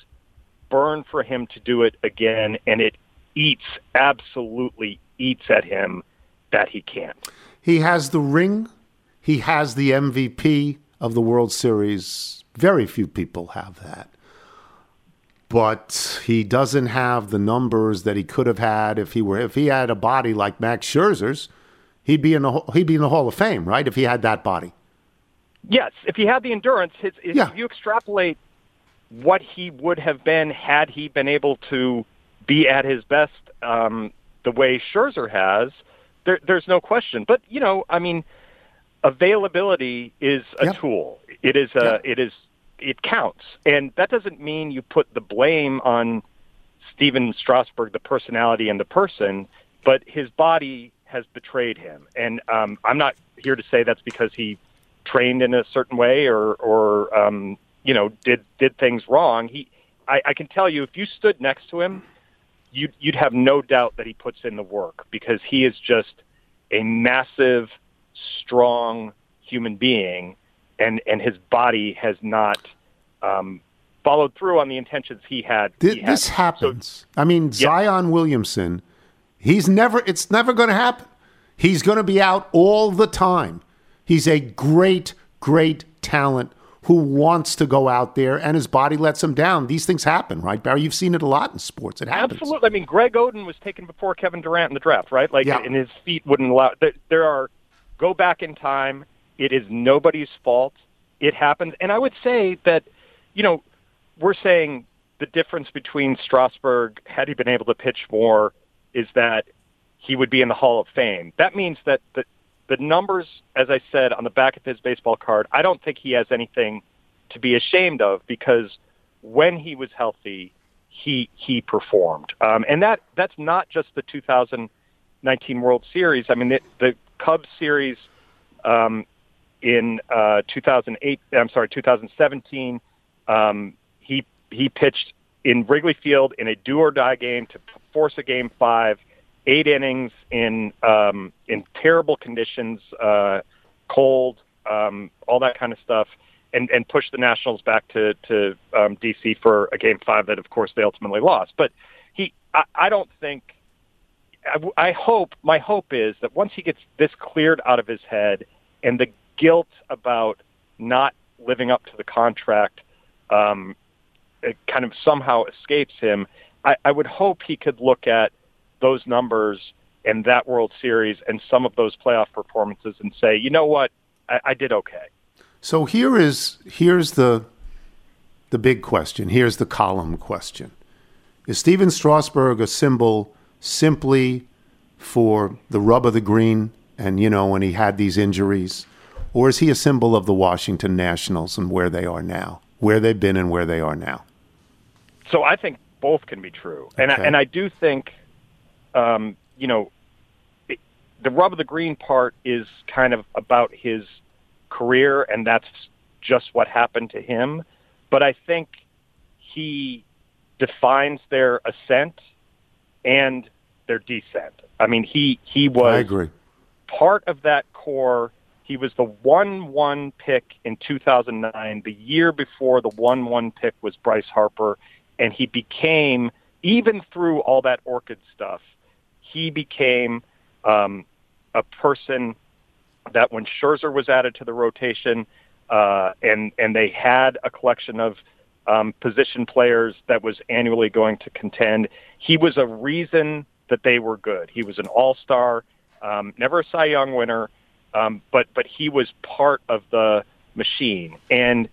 burn for him to do it again, and it eats absolutely eats at him that he can't. He has the ring. He has the MVP of the World Series. Very few people have that. But he doesn't have the numbers that he could have had if he were if he had a body like Max Scherzer's, he'd be in the he'd be in the Hall of Fame, right? If he had that body. Yes, if he had the endurance, his, if Yeah. you extrapolate what he would have been had he been able to be at his best um, the way Scherzer has, there, there's no question. But you know, I mean, availability is a Yeah. tool. It is a it is it counts, and that doesn't mean you put the blame on Stephen Strasburg, the personality and the person, but his body has betrayed him. And um, I'm not here to say that's because he trained in a certain way or or um, you know did did things wrong. He, I, I can tell you, if you stood next to him, you'd you'd have no doubt that he puts in the work because he is just a massive, strong, human being, and and his body has not um, followed through on the intentions he had. Thi- he had. this happens. I mean, Zion Williamson, he's never, it's never going to happen. He's going to be out all the time. He's a great, great talent who wants to go out there and his body lets him down. These things happen, right, Barry? You've seen it a lot in sports. It happens. Absolutely. I mean, Greg Oden was taken before Kevin Durant in the draft, right? Like, Yeah. and his feet wouldn't allow. There, there are go back in time. It is nobody's fault. It happens, and I would say that, you know, we're saying the difference between Strasburg had he been able to pitch more is that he would be in the Hall of Fame. That means that the the numbers, as I said on the back of his baseball card, I don't think he has anything to be ashamed of because when he was healthy, he he performed, um, and that that's not just the 2019 World Series. I mean, the, the Cubs series um, in uh, 2008. I'm sorry, 2017. Um, he he pitched in Wrigley Field in a do or die game to force a game five, eight innings in um, in terrible conditions, uh, cold, um, all that kind of stuff, and and pushed the Nationals back to to um, DC for a game five that, of course, they ultimately lost. But he, I, I don't think. I, I hope my hope is that once he gets this cleared out of his head and the guilt about not living up to the contract um, it kind of somehow escapes him, I, I would hope he could look at those numbers and that World Series and some of those playoff performances and say, you know what, I, I did okay. So here is here's the the big question. Here's the column question. Is Stephen Strasburg a symbol simply for the rub of the green and you know when he had these injuries or is he a symbol of the Washington Nationals and where they are now, where they've been and where they are now? So I think both can be true, and I, and I do think, um, you know, it, the rub of the green part is kind of about his career, and that's just what happened to him. But I think he defines their ascent and their descent. I mean, he he was I agree. part of that core. He was the one-one pick in 2009, the year before the one-one pick was Bryce Harper, and he became even through all that orchid stuff, he became um, a person that when Scherzer was added to the rotation, uh, and and they had a collection of um, position players that was annually going to contend, he was a reason that they were good. He was an all-star, um, never a Cy Young winner, um, but but he was part of the machine. And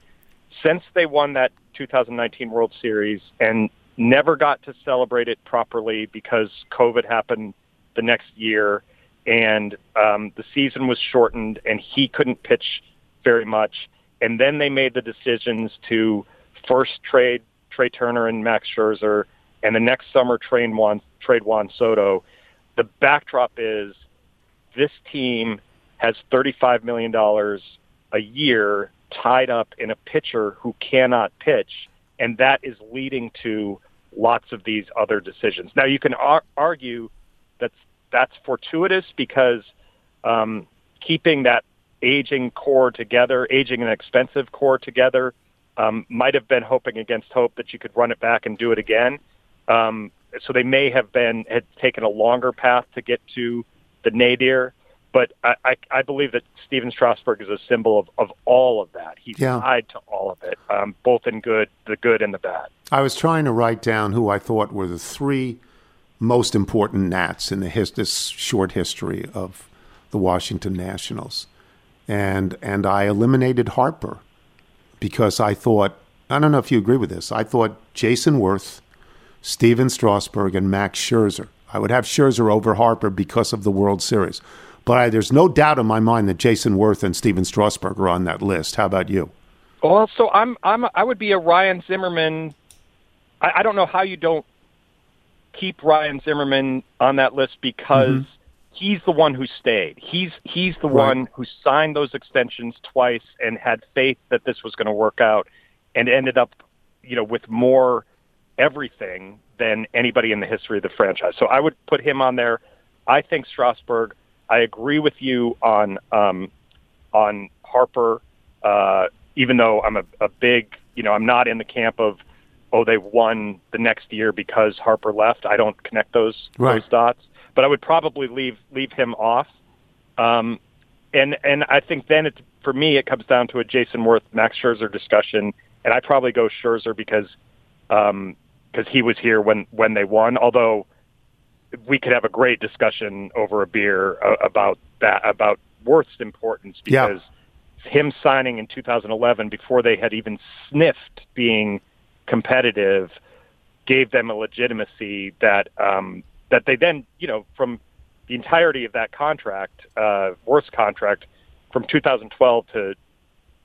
since they won that 2019 World Series and never got to celebrate it properly because COVID happened the next year and um, the season was shortened and he couldn't pitch very much. And then they made the decisions to first trade Trea Turner and Max Scherzer and the next summer trade Juan, trade Juan Soto. The backdrop is this team has $35 million a year tied up in a pitcher who cannot pitch, and that is leading to lots of these other decisions. Now, you can ar- argue that that's fortuitous because um, keeping that aging core together, aging and expensive core together, um, might have been hoping against hope that you could run it back and do it again. Um, so they may have been had taken a longer path to get to the nadir. But I, I, I believe that Stephen Strasburg is a symbol of, of all of that. He's Yeah. tied to all of it, um, both in good, the good and the bad. I was trying to write down who I thought were the three most important Nats in the his, this short history of the Washington Nationals, and and I eliminated Harper because I thought I don't know if you agree with this. I thought Jayson Werth, Stephen Strasburg, and Max Scherzer. I would have Scherzer over Harper because of the World Series, but I, there's no doubt in my mind that Jayson Werth and Stephen Strasburg are on that list. How about you? Well, so I'm I'm I would be a Ryan Zimmerman. I, I don't know how you don't keep Ryan Zimmerman on that list because mm-hmm. he's the one who stayed. He's he's the Right. one who signed those extensions twice and had faith that this was going to work out, and ended up, you know, with more everything than anybody in the history of the franchise. So I would put him on there. I think Strasburg. I agree with you on um, on Harper, uh, even though I'm a, a big, you know, I'm not in the camp of, oh, they won the next year because Harper left. I don't connect those Right. those dots. But I would probably leave leave him off. Um, and and I think then it's for me it comes down to a Jayson Werth Max Scherzer discussion, and I probably go Scherzer because um because he was here when when they won. Although we could have a great discussion over a beer uh, about that about Werth's importance Yeah. because him signing in 2011 before they had even sniffed being competitive gave them a legitimacy that um, that they then you know from the entirety of that contract, uh, Werth's contract from 2012 to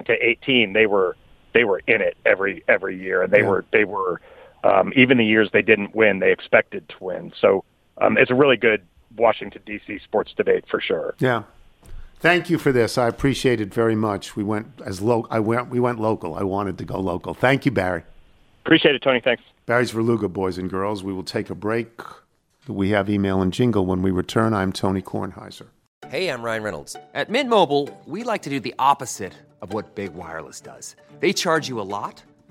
to 18, they were they were in it every every year, and they Yeah. were they were um, even the years they didn't win, they expected to win. So um, it's a really good Washington D.C. sports debate for sure. Yeah. Thank you for this. I appreciate it very much. We went as low. I went. We went local. I wanted to go local. Thank you, Barry. Appreciate it, Tony. Thanks. Barry Svrluga, boys and girls. We will take a break. We have email and jingle when we return. I'm Tony Kornheiser. Hey, I'm Ryan Reynolds. At Mint Mobile, we like to do the opposite of what Big Wireless does. They charge you a lot,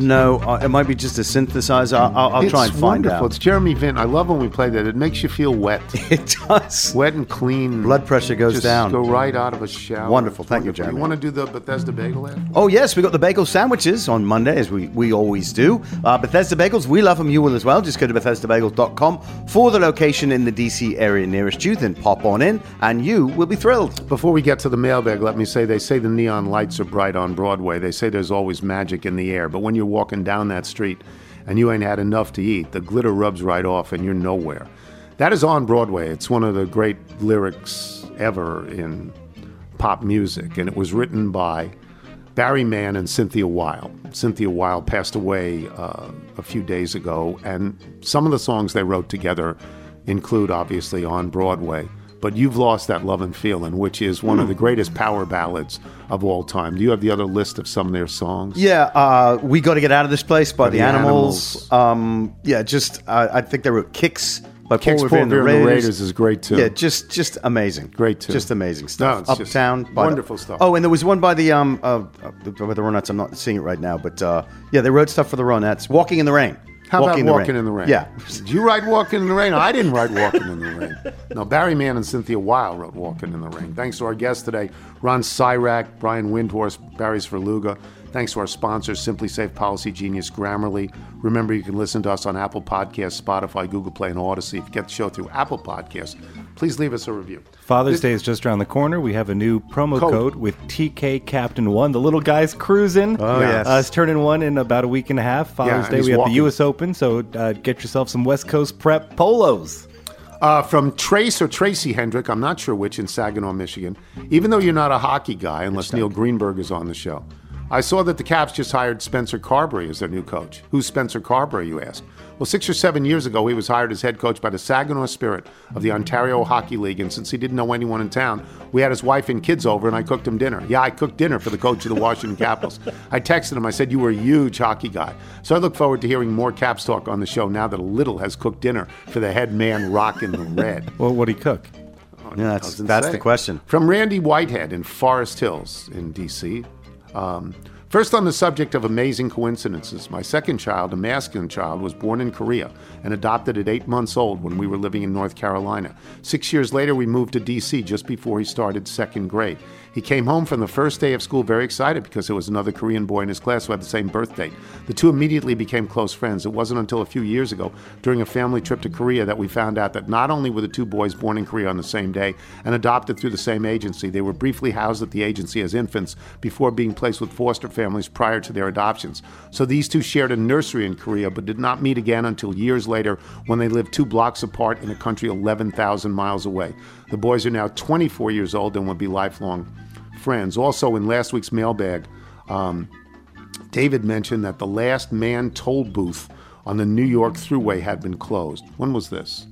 No, uh, it might be just a synthesizer. I'll, I'll, I'll try and find wonderful. out. It's Jeremy Vint. I love when we play that. It makes you feel wet. It does. Wet and clean. Blood pressure goes Just down. Go right out of a shower. Wonderful. It's Thank you, wonderful. Jeremy. You want to do the Bethesda Bagel ad? Oh, yes, we got the bagel sandwiches on Monday, as we, we always do. Uh, Bethesda Bagels, we love them. You will as well. Just go to BethesdaBagels.com for the location in the DC area nearest you. Then pop on in, and you will be thrilled. Before we get to the mailbag, let me say they say the neon lights are bright on Broadway. They say there's always magic in the air. But when you're walking down that street and you ain't had enough to eat, the glitter rubs right off and you're nowhere. That is on Broadway. It's one of the great lyrics ever in pop music. And it was written by Barry Mann and Cynthia Weil. Cynthia Weil passed away uh, a few days ago. And some of the songs they wrote together include, obviously, On Broadway. But You've Lost That Love and Feeling, which is one of the greatest power ballads of all time. Do you have the other list of some of their songs? Yeah, uh, we got to get out of this place by, By the, the animals. Um, yeah, just uh, I think they were Kicks by Kicks, Paul Revere and the and the Raiders. Raiders is great, too. Yeah, just just amazing. Great too. Just amazing stuff. just Uptown, by the- wonderful stuff. Oh, and there was one by the um uh, uh, by the Ronettes. I'm not seeing it right now, but uh, yeah, they wrote stuff for the Ronettes. Walking in the Rain. How Walking about Walking in the Rain? Yeah. Did you write Walking in the Rain? I didn't write Walking in the Rain. No, Barry Mann and Cynthia Weil wrote Walking in the Rain. Thanks to our guests today, Ron Sirak, Brian Windhorst, Barry Svrluga. Thanks to our sponsors, SimpliSafe Policy Genius, Grammarly. Remember, you can listen to us on Apple Podcasts, Spotify, Google Play, and Odyssey. If you get the show through Apple Podcasts, please leave us a review. Father's Day is just around the corner. We have a new promo Code. code, with TK Captain One. The little guy's cruising. Oh, yes. Uh, it's turning one in about a week and a half. Father's and Day, we have walking. the U.S. Open, so uh, get yourself some West Coast prep polos. Uh, from Trace or Tracy Hendrick, I'm not sure which, in Saginaw, Michigan. Even though you're not a hockey guy, unless Neil Greenberg is on the show, I saw that the Caps just hired Spencer Carbery as their new coach. Who's Spencer Carbery, you ask? Well, six or seven years ago, he was hired as head coach by the Saginaw Spirit of the Ontario Hockey League, and since he didn't know anyone in town, we had his wife and kids over, and I cooked him dinner. Yeah, I cooked dinner for the coach of the Washington Capitals. I texted him. I said, "You were a huge hockey guy." So I look forward to hearing more Caps talk on the show now that a little has cooked dinner for the head man rocking the red. Well, what would he cook? Yeah, that's that's the question. From Randy Whitehead in Forest Hills in D.C. Um, first, on the subject of amazing coincidences, my second child, a masculine child, was born in Korea and adopted at eight months old when we were living in North Carolina. Six years later, we moved to D.C. just before he started second grade. He came home from the first day of school very excited because there was another Korean boy in his class who had the same birth date. The two immediately became close friends. It wasn't until a few years ago, during a family trip to Korea, that we found out that not only were the two boys born in Korea on the same day and adopted through the same agency, they were briefly housed at the agency as infants before being placed with foster families prior to their adoptions. So these two shared a nursery in Korea but did not meet again until years later when they lived two blocks apart in a country 11,000 miles away. The boys are now 24 years old and will be lifelong friends. Also, in last week's mailbag, um, David mentioned that the last man toll booth on the New York Thruway had been closed. When was this?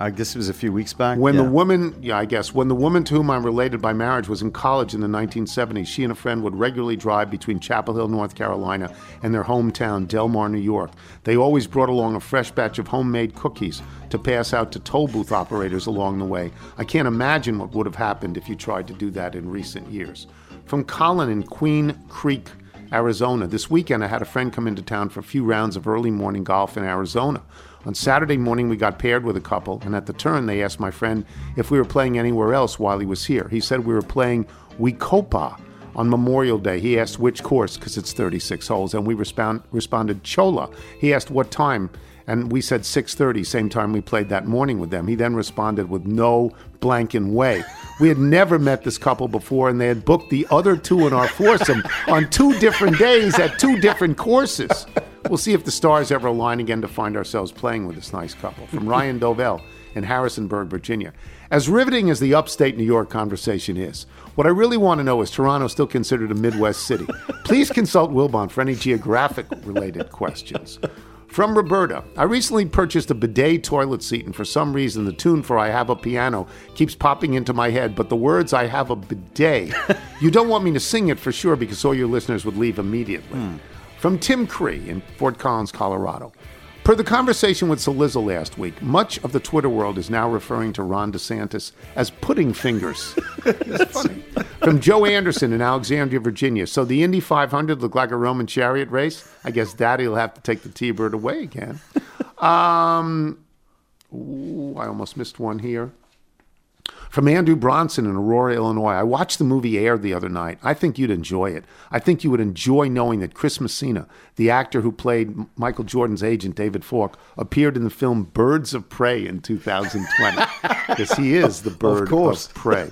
I guess it was a few weeks back. When the woman, yeah, I guess, when the woman to whom I'm related by marriage was in college in the 1970s, she and a friend would regularly drive between Chapel Hill, North Carolina, and their hometown, Delmar, New York. They always brought along a fresh batch of homemade cookies to pass out to toll booth operators along the way. I can't imagine what would have happened if you tried to do that in recent years. From Colin in Queen Creek, Arizona. This weekend, I had a friend come into town for a few rounds of early morning golf in Arizona. On Saturday morning, we got paired with a couple, and at the turn, they asked my friend if we were playing anywhere else while he was here. He said we were playing We-Ko-Pa on Memorial Day. He asked which course, because it's 36 holes, and we respond, responded Cholla. He asked what time, and we said 6.30, same time we played that morning with them. He then responded with no blanking way. We had never met this couple before, and they had booked the other two in our foursome on two different days at two different courses. We'll see if the stars ever align again to find ourselves playing with this nice couple. From Ryan Dovell in Harrisonburg, Virginia. As riveting as the upstate New York conversation is, what I really want to know is Toronto still considered a Midwest city? Please consult Wilbon for any geographic related questions. From Roberta, I recently purchased a bidet toilet seat, and for some reason, the tune for I Have a Piano keeps popping into my head, but the words I Have a Bidet, you don't want me to sing it for sure because all your listeners would leave immediately. Hmm. From Tim Cree in Fort Collins, Colorado. Per the conversation with Cillizza last week, much of the Twitter world is now referring to Ron DeSantis as pudding fingers. From Joe Anderson in Alexandria, Virginia. So the Indy 500 looked like a Roman chariot race. I guess Daddy will have to take the T-bird away again. Um, ooh, I almost missed one here. From Andrew Bronson in Aurora, Illinois. I watched the movie Air the other night. I think you'd enjoy it. I think you would enjoy knowing that Chris Messina, the actor who played Michael Jordan's agent David Falk, appeared in the film Birds of Prey in 2020. Because he is the bird course. of prey.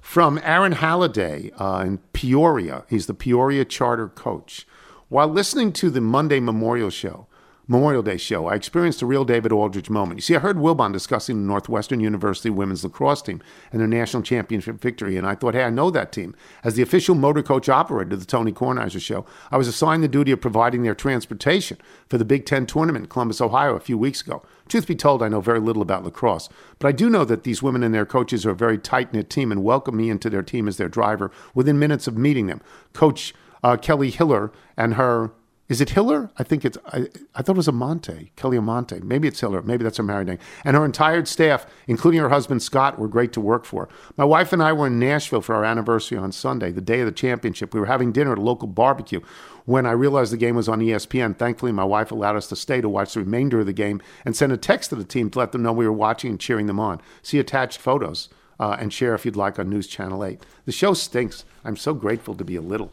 From Aaron Halliday uh, in Peoria. He's the Peoria charter coach. While listening to the Monday Memorial Show, Memorial Day show, I experienced a real David Aldrich moment. You see, I heard Wilbon discussing the Northwestern University women's lacrosse team and their national championship victory, and I thought, hey, I know that team. As the official motor coach operator of the Tony Kornheiser show, I was assigned the duty of providing their transportation for the Big Ten tournament in Columbus, Ohio, a few weeks ago. Truth be told, I know very little about lacrosse, but I do know that these women and their coaches are a very tight knit team and welcome me into their team as their driver within minutes of meeting them. Coach uh, Kelly Hiller and her is it Hiller? I think it's. I, I thought it was Amonte, Kelly Amonte. Maybe it's Hiller. Maybe that's her married name. And her entire staff, including her husband Scott, were great to work for. My wife and I were in Nashville for our anniversary on Sunday, the day of the championship. We were having dinner at a local barbecue when I realized the game was on ESPN. Thankfully, my wife allowed us to stay to watch the remainder of the game and sent a text to the team to let them know we were watching and cheering them on. See attached photos. Uh, and share if you'd like on News Channel 8. The show stinks. I'm so grateful to be a little.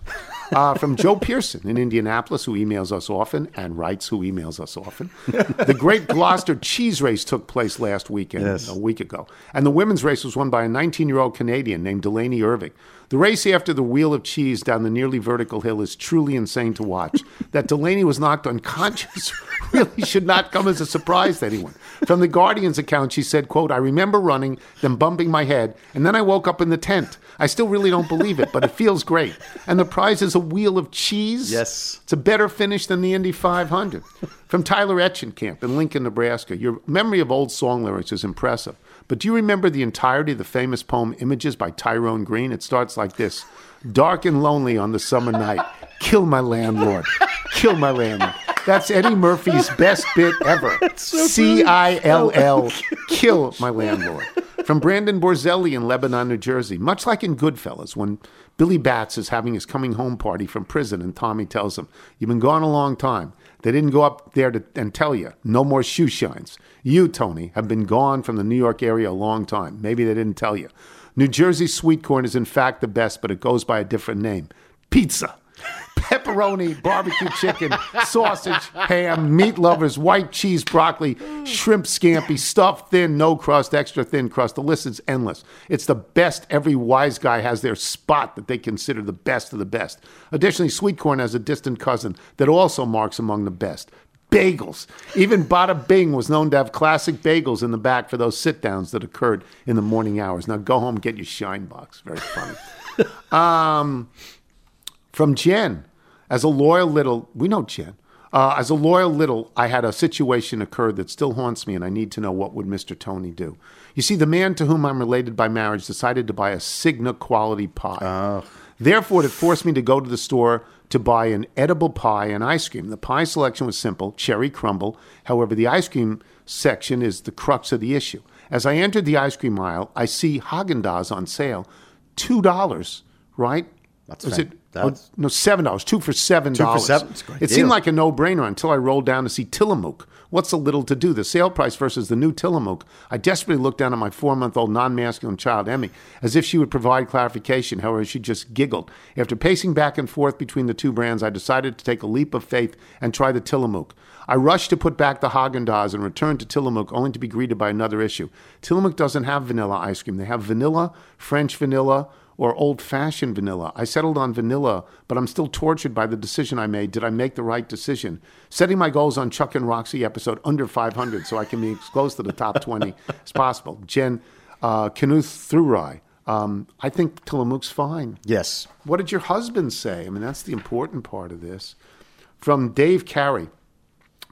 Uh, from Joe Pearson in Indianapolis, who emails us often and writes, who emails us often. the Great Gloucester Cheese Race took place last weekend, Yes. a week ago. And the women's race was won by a 19 year old Canadian named Delaney Irving. The race after the wheel of cheese down the nearly vertical hill is truly insane to watch. that Delaney was knocked unconscious really should not come as a surprise to anyone. From the Guardian's account, she said, quote, I remember running, then bumping my head, and then I woke up in the tent. I still really don't believe it, but it feels great. And the prize is a wheel of cheese? Yes. It's a better finish than the Indy 500. From Tyler Etchenkamp in Lincoln, Nebraska, your memory of old song lyrics is impressive. But do you remember the entirety of the famous poem Images by Tyrone Green? It starts like this Dark and lonely on the summer night. Kill my landlord. Kill my landlord. That's Eddie Murphy's best bit ever. C I L L. Kill my landlord. From Brandon Borzelli in Lebanon, New Jersey. Much like in Goodfellas, when Billy Batts is having his coming home party from prison and Tommy tells him, You've been gone a long time. They didn't go up there to, and tell you, no more shoe shines. You, Tony, have been gone from the New York area a long time. Maybe they didn't tell you. New Jersey sweet corn is in fact the best, but it goes by a different name pizza. Pepperoni, barbecue chicken, sausage, ham, meat lovers, white cheese, broccoli, shrimp scampi, stuffed thin, no crust, extra thin crust. The list is endless. It's the best. Every wise guy has their spot that they consider the best of the best. Additionally, sweet corn has a distant cousin that also marks among the best bagels. Even Bada Bing was known to have classic bagels in the back for those sit downs that occurred in the morning hours. Now go home, get your shine box. Very funny. um, from Jen, as a loyal little, we know Jen. Uh, as a loyal little, I had a situation occur that still haunts me, and I need to know what would Mr. Tony do. You see, the man to whom I'm related by marriage decided to buy a Cigna quality pie. Therefore, it forced me to go to the store to buy an edible pie and ice cream. The pie selection was simple cherry crumble. However, the ice cream section is the crux of the issue. As I entered the ice cream aisle, I see Haagen Dazs on sale, $2, right? That's fan- it? That's- oh, no, seven dollars. Two for seven Two for dollars. seven? It's a great It deal. seemed like a no-brainer until I rolled down to see Tillamook. What's a little to do? The sale price versus the new Tillamook. I desperately looked down at my four-month-old non-masculine child, Emmy, as if she would provide clarification. However, she just giggled. After pacing back and forth between the two brands, I decided to take a leap of faith and try the Tillamook. I rushed to put back the Haagen Dazs and returned to Tillamook, only to be greeted by another issue. Tillamook doesn't have vanilla ice cream. They have vanilla, French vanilla, or old fashioned vanilla. I settled on vanilla, but I'm still tortured by the decision I made. Did I make the right decision? Setting my goals on Chuck and Roxy episode under 500 so I can be as close to the top 20 as possible. Jen uh, Knuth Thurai. Um, I think Tillamook's fine. Yes. What did your husband say? I mean, that's the important part of this. From Dave Carey,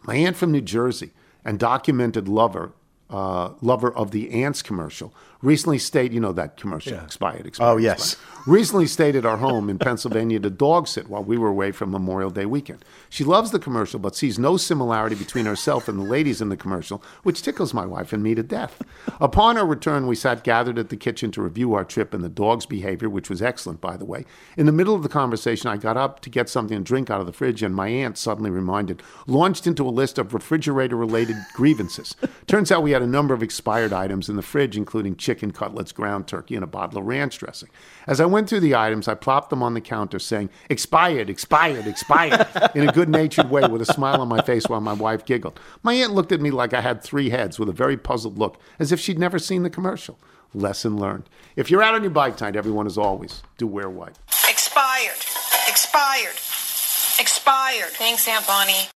my aunt from New Jersey and documented lover, uh, lover of the Ants commercial, recently stayed. You know that commercial expired. expired Oh, yes. expired. Recently stayed at our home in Pennsylvania to dog sit while we were away from Memorial Day weekend. She loves the commercial, but sees no similarity between herself and the ladies in the commercial, which tickles my wife and me to death. Upon our return, we sat gathered at the kitchen to review our trip and the dog's behavior, which was excellent, by the way. In the middle of the conversation, I got up to get something to drink out of the fridge, and my aunt, suddenly reminded, launched into a list of refrigerator related grievances. Turns out we had a number of expired items in the fridge, including chicken cutlets, ground turkey, and a bottle of ranch dressing. As I went through the items, I plopped them on the counter, saying, expired, expired, expired, in a good natured way with a smile on my face while my wife giggled. My aunt looked at me like I had three heads with a very puzzled look, as if she'd never seen the commercial. Lesson learned. If you're out on your bike tonight, everyone, as always, do wear white. Expired. Expired. Expired. Thanks, Aunt Bonnie.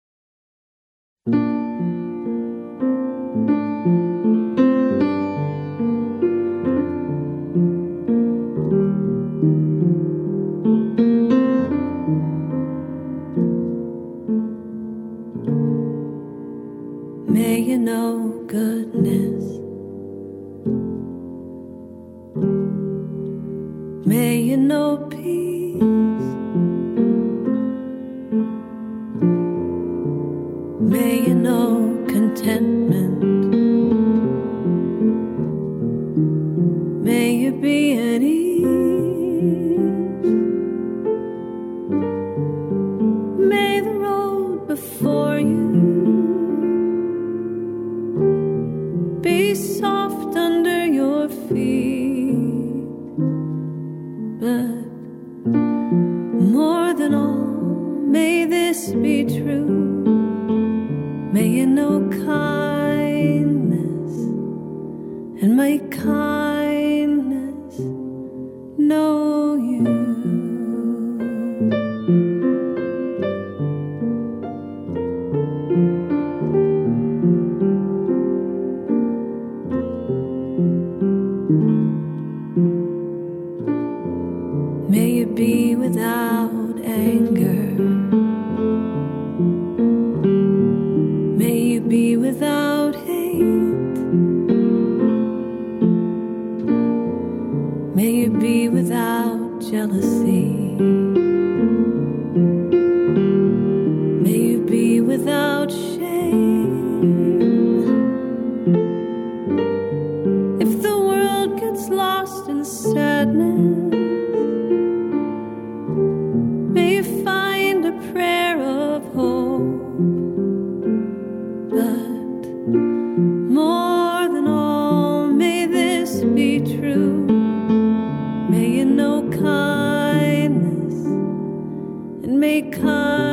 true. May you know kindness and may kindness.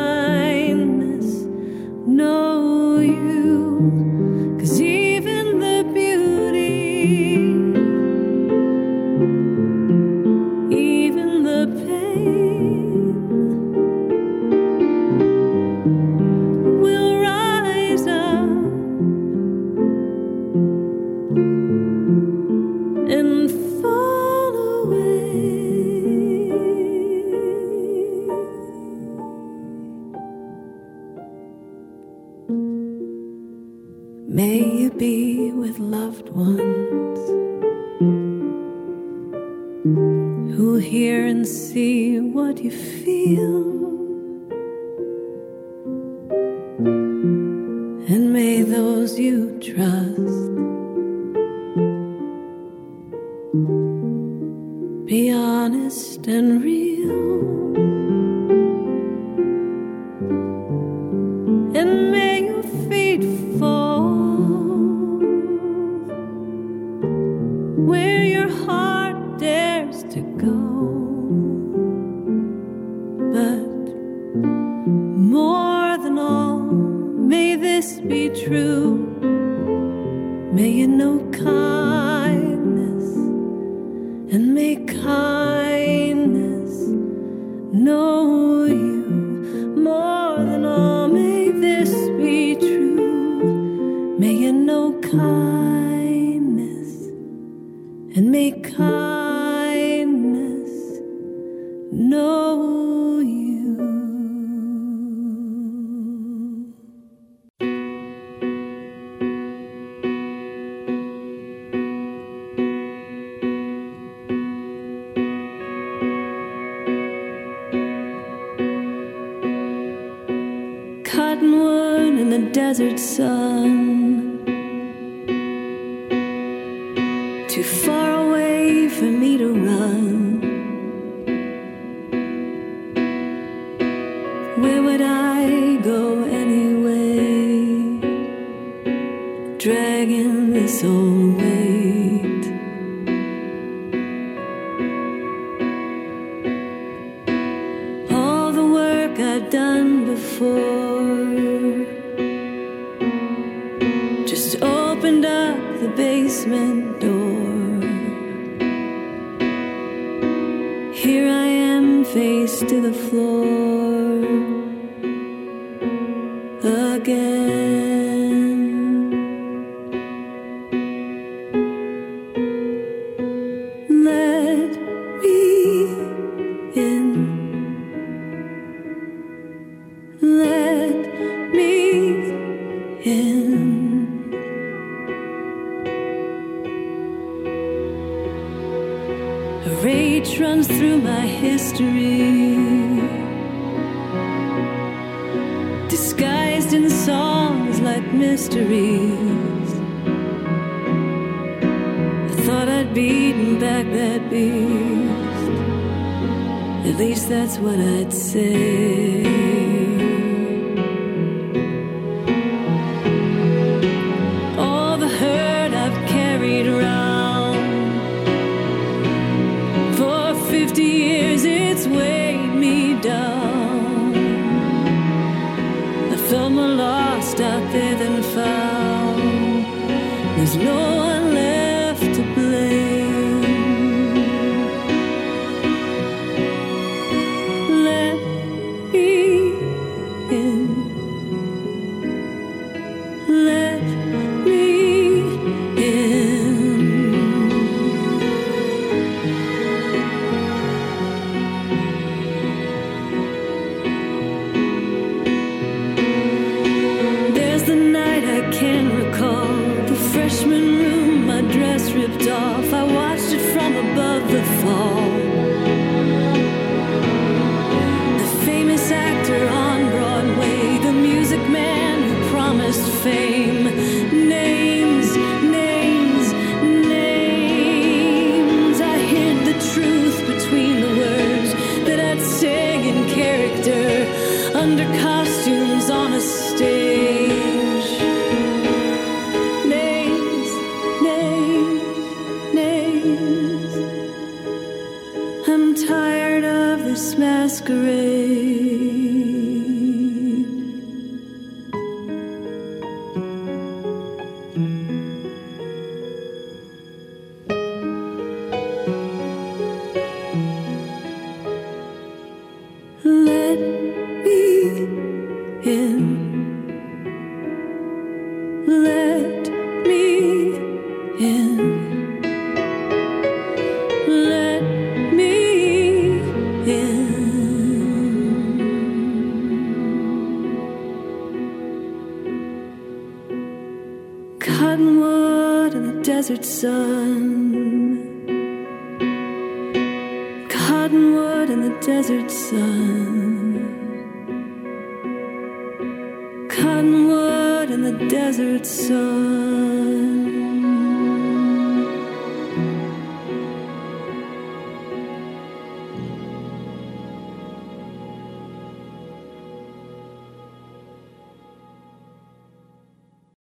the desert sun to fall.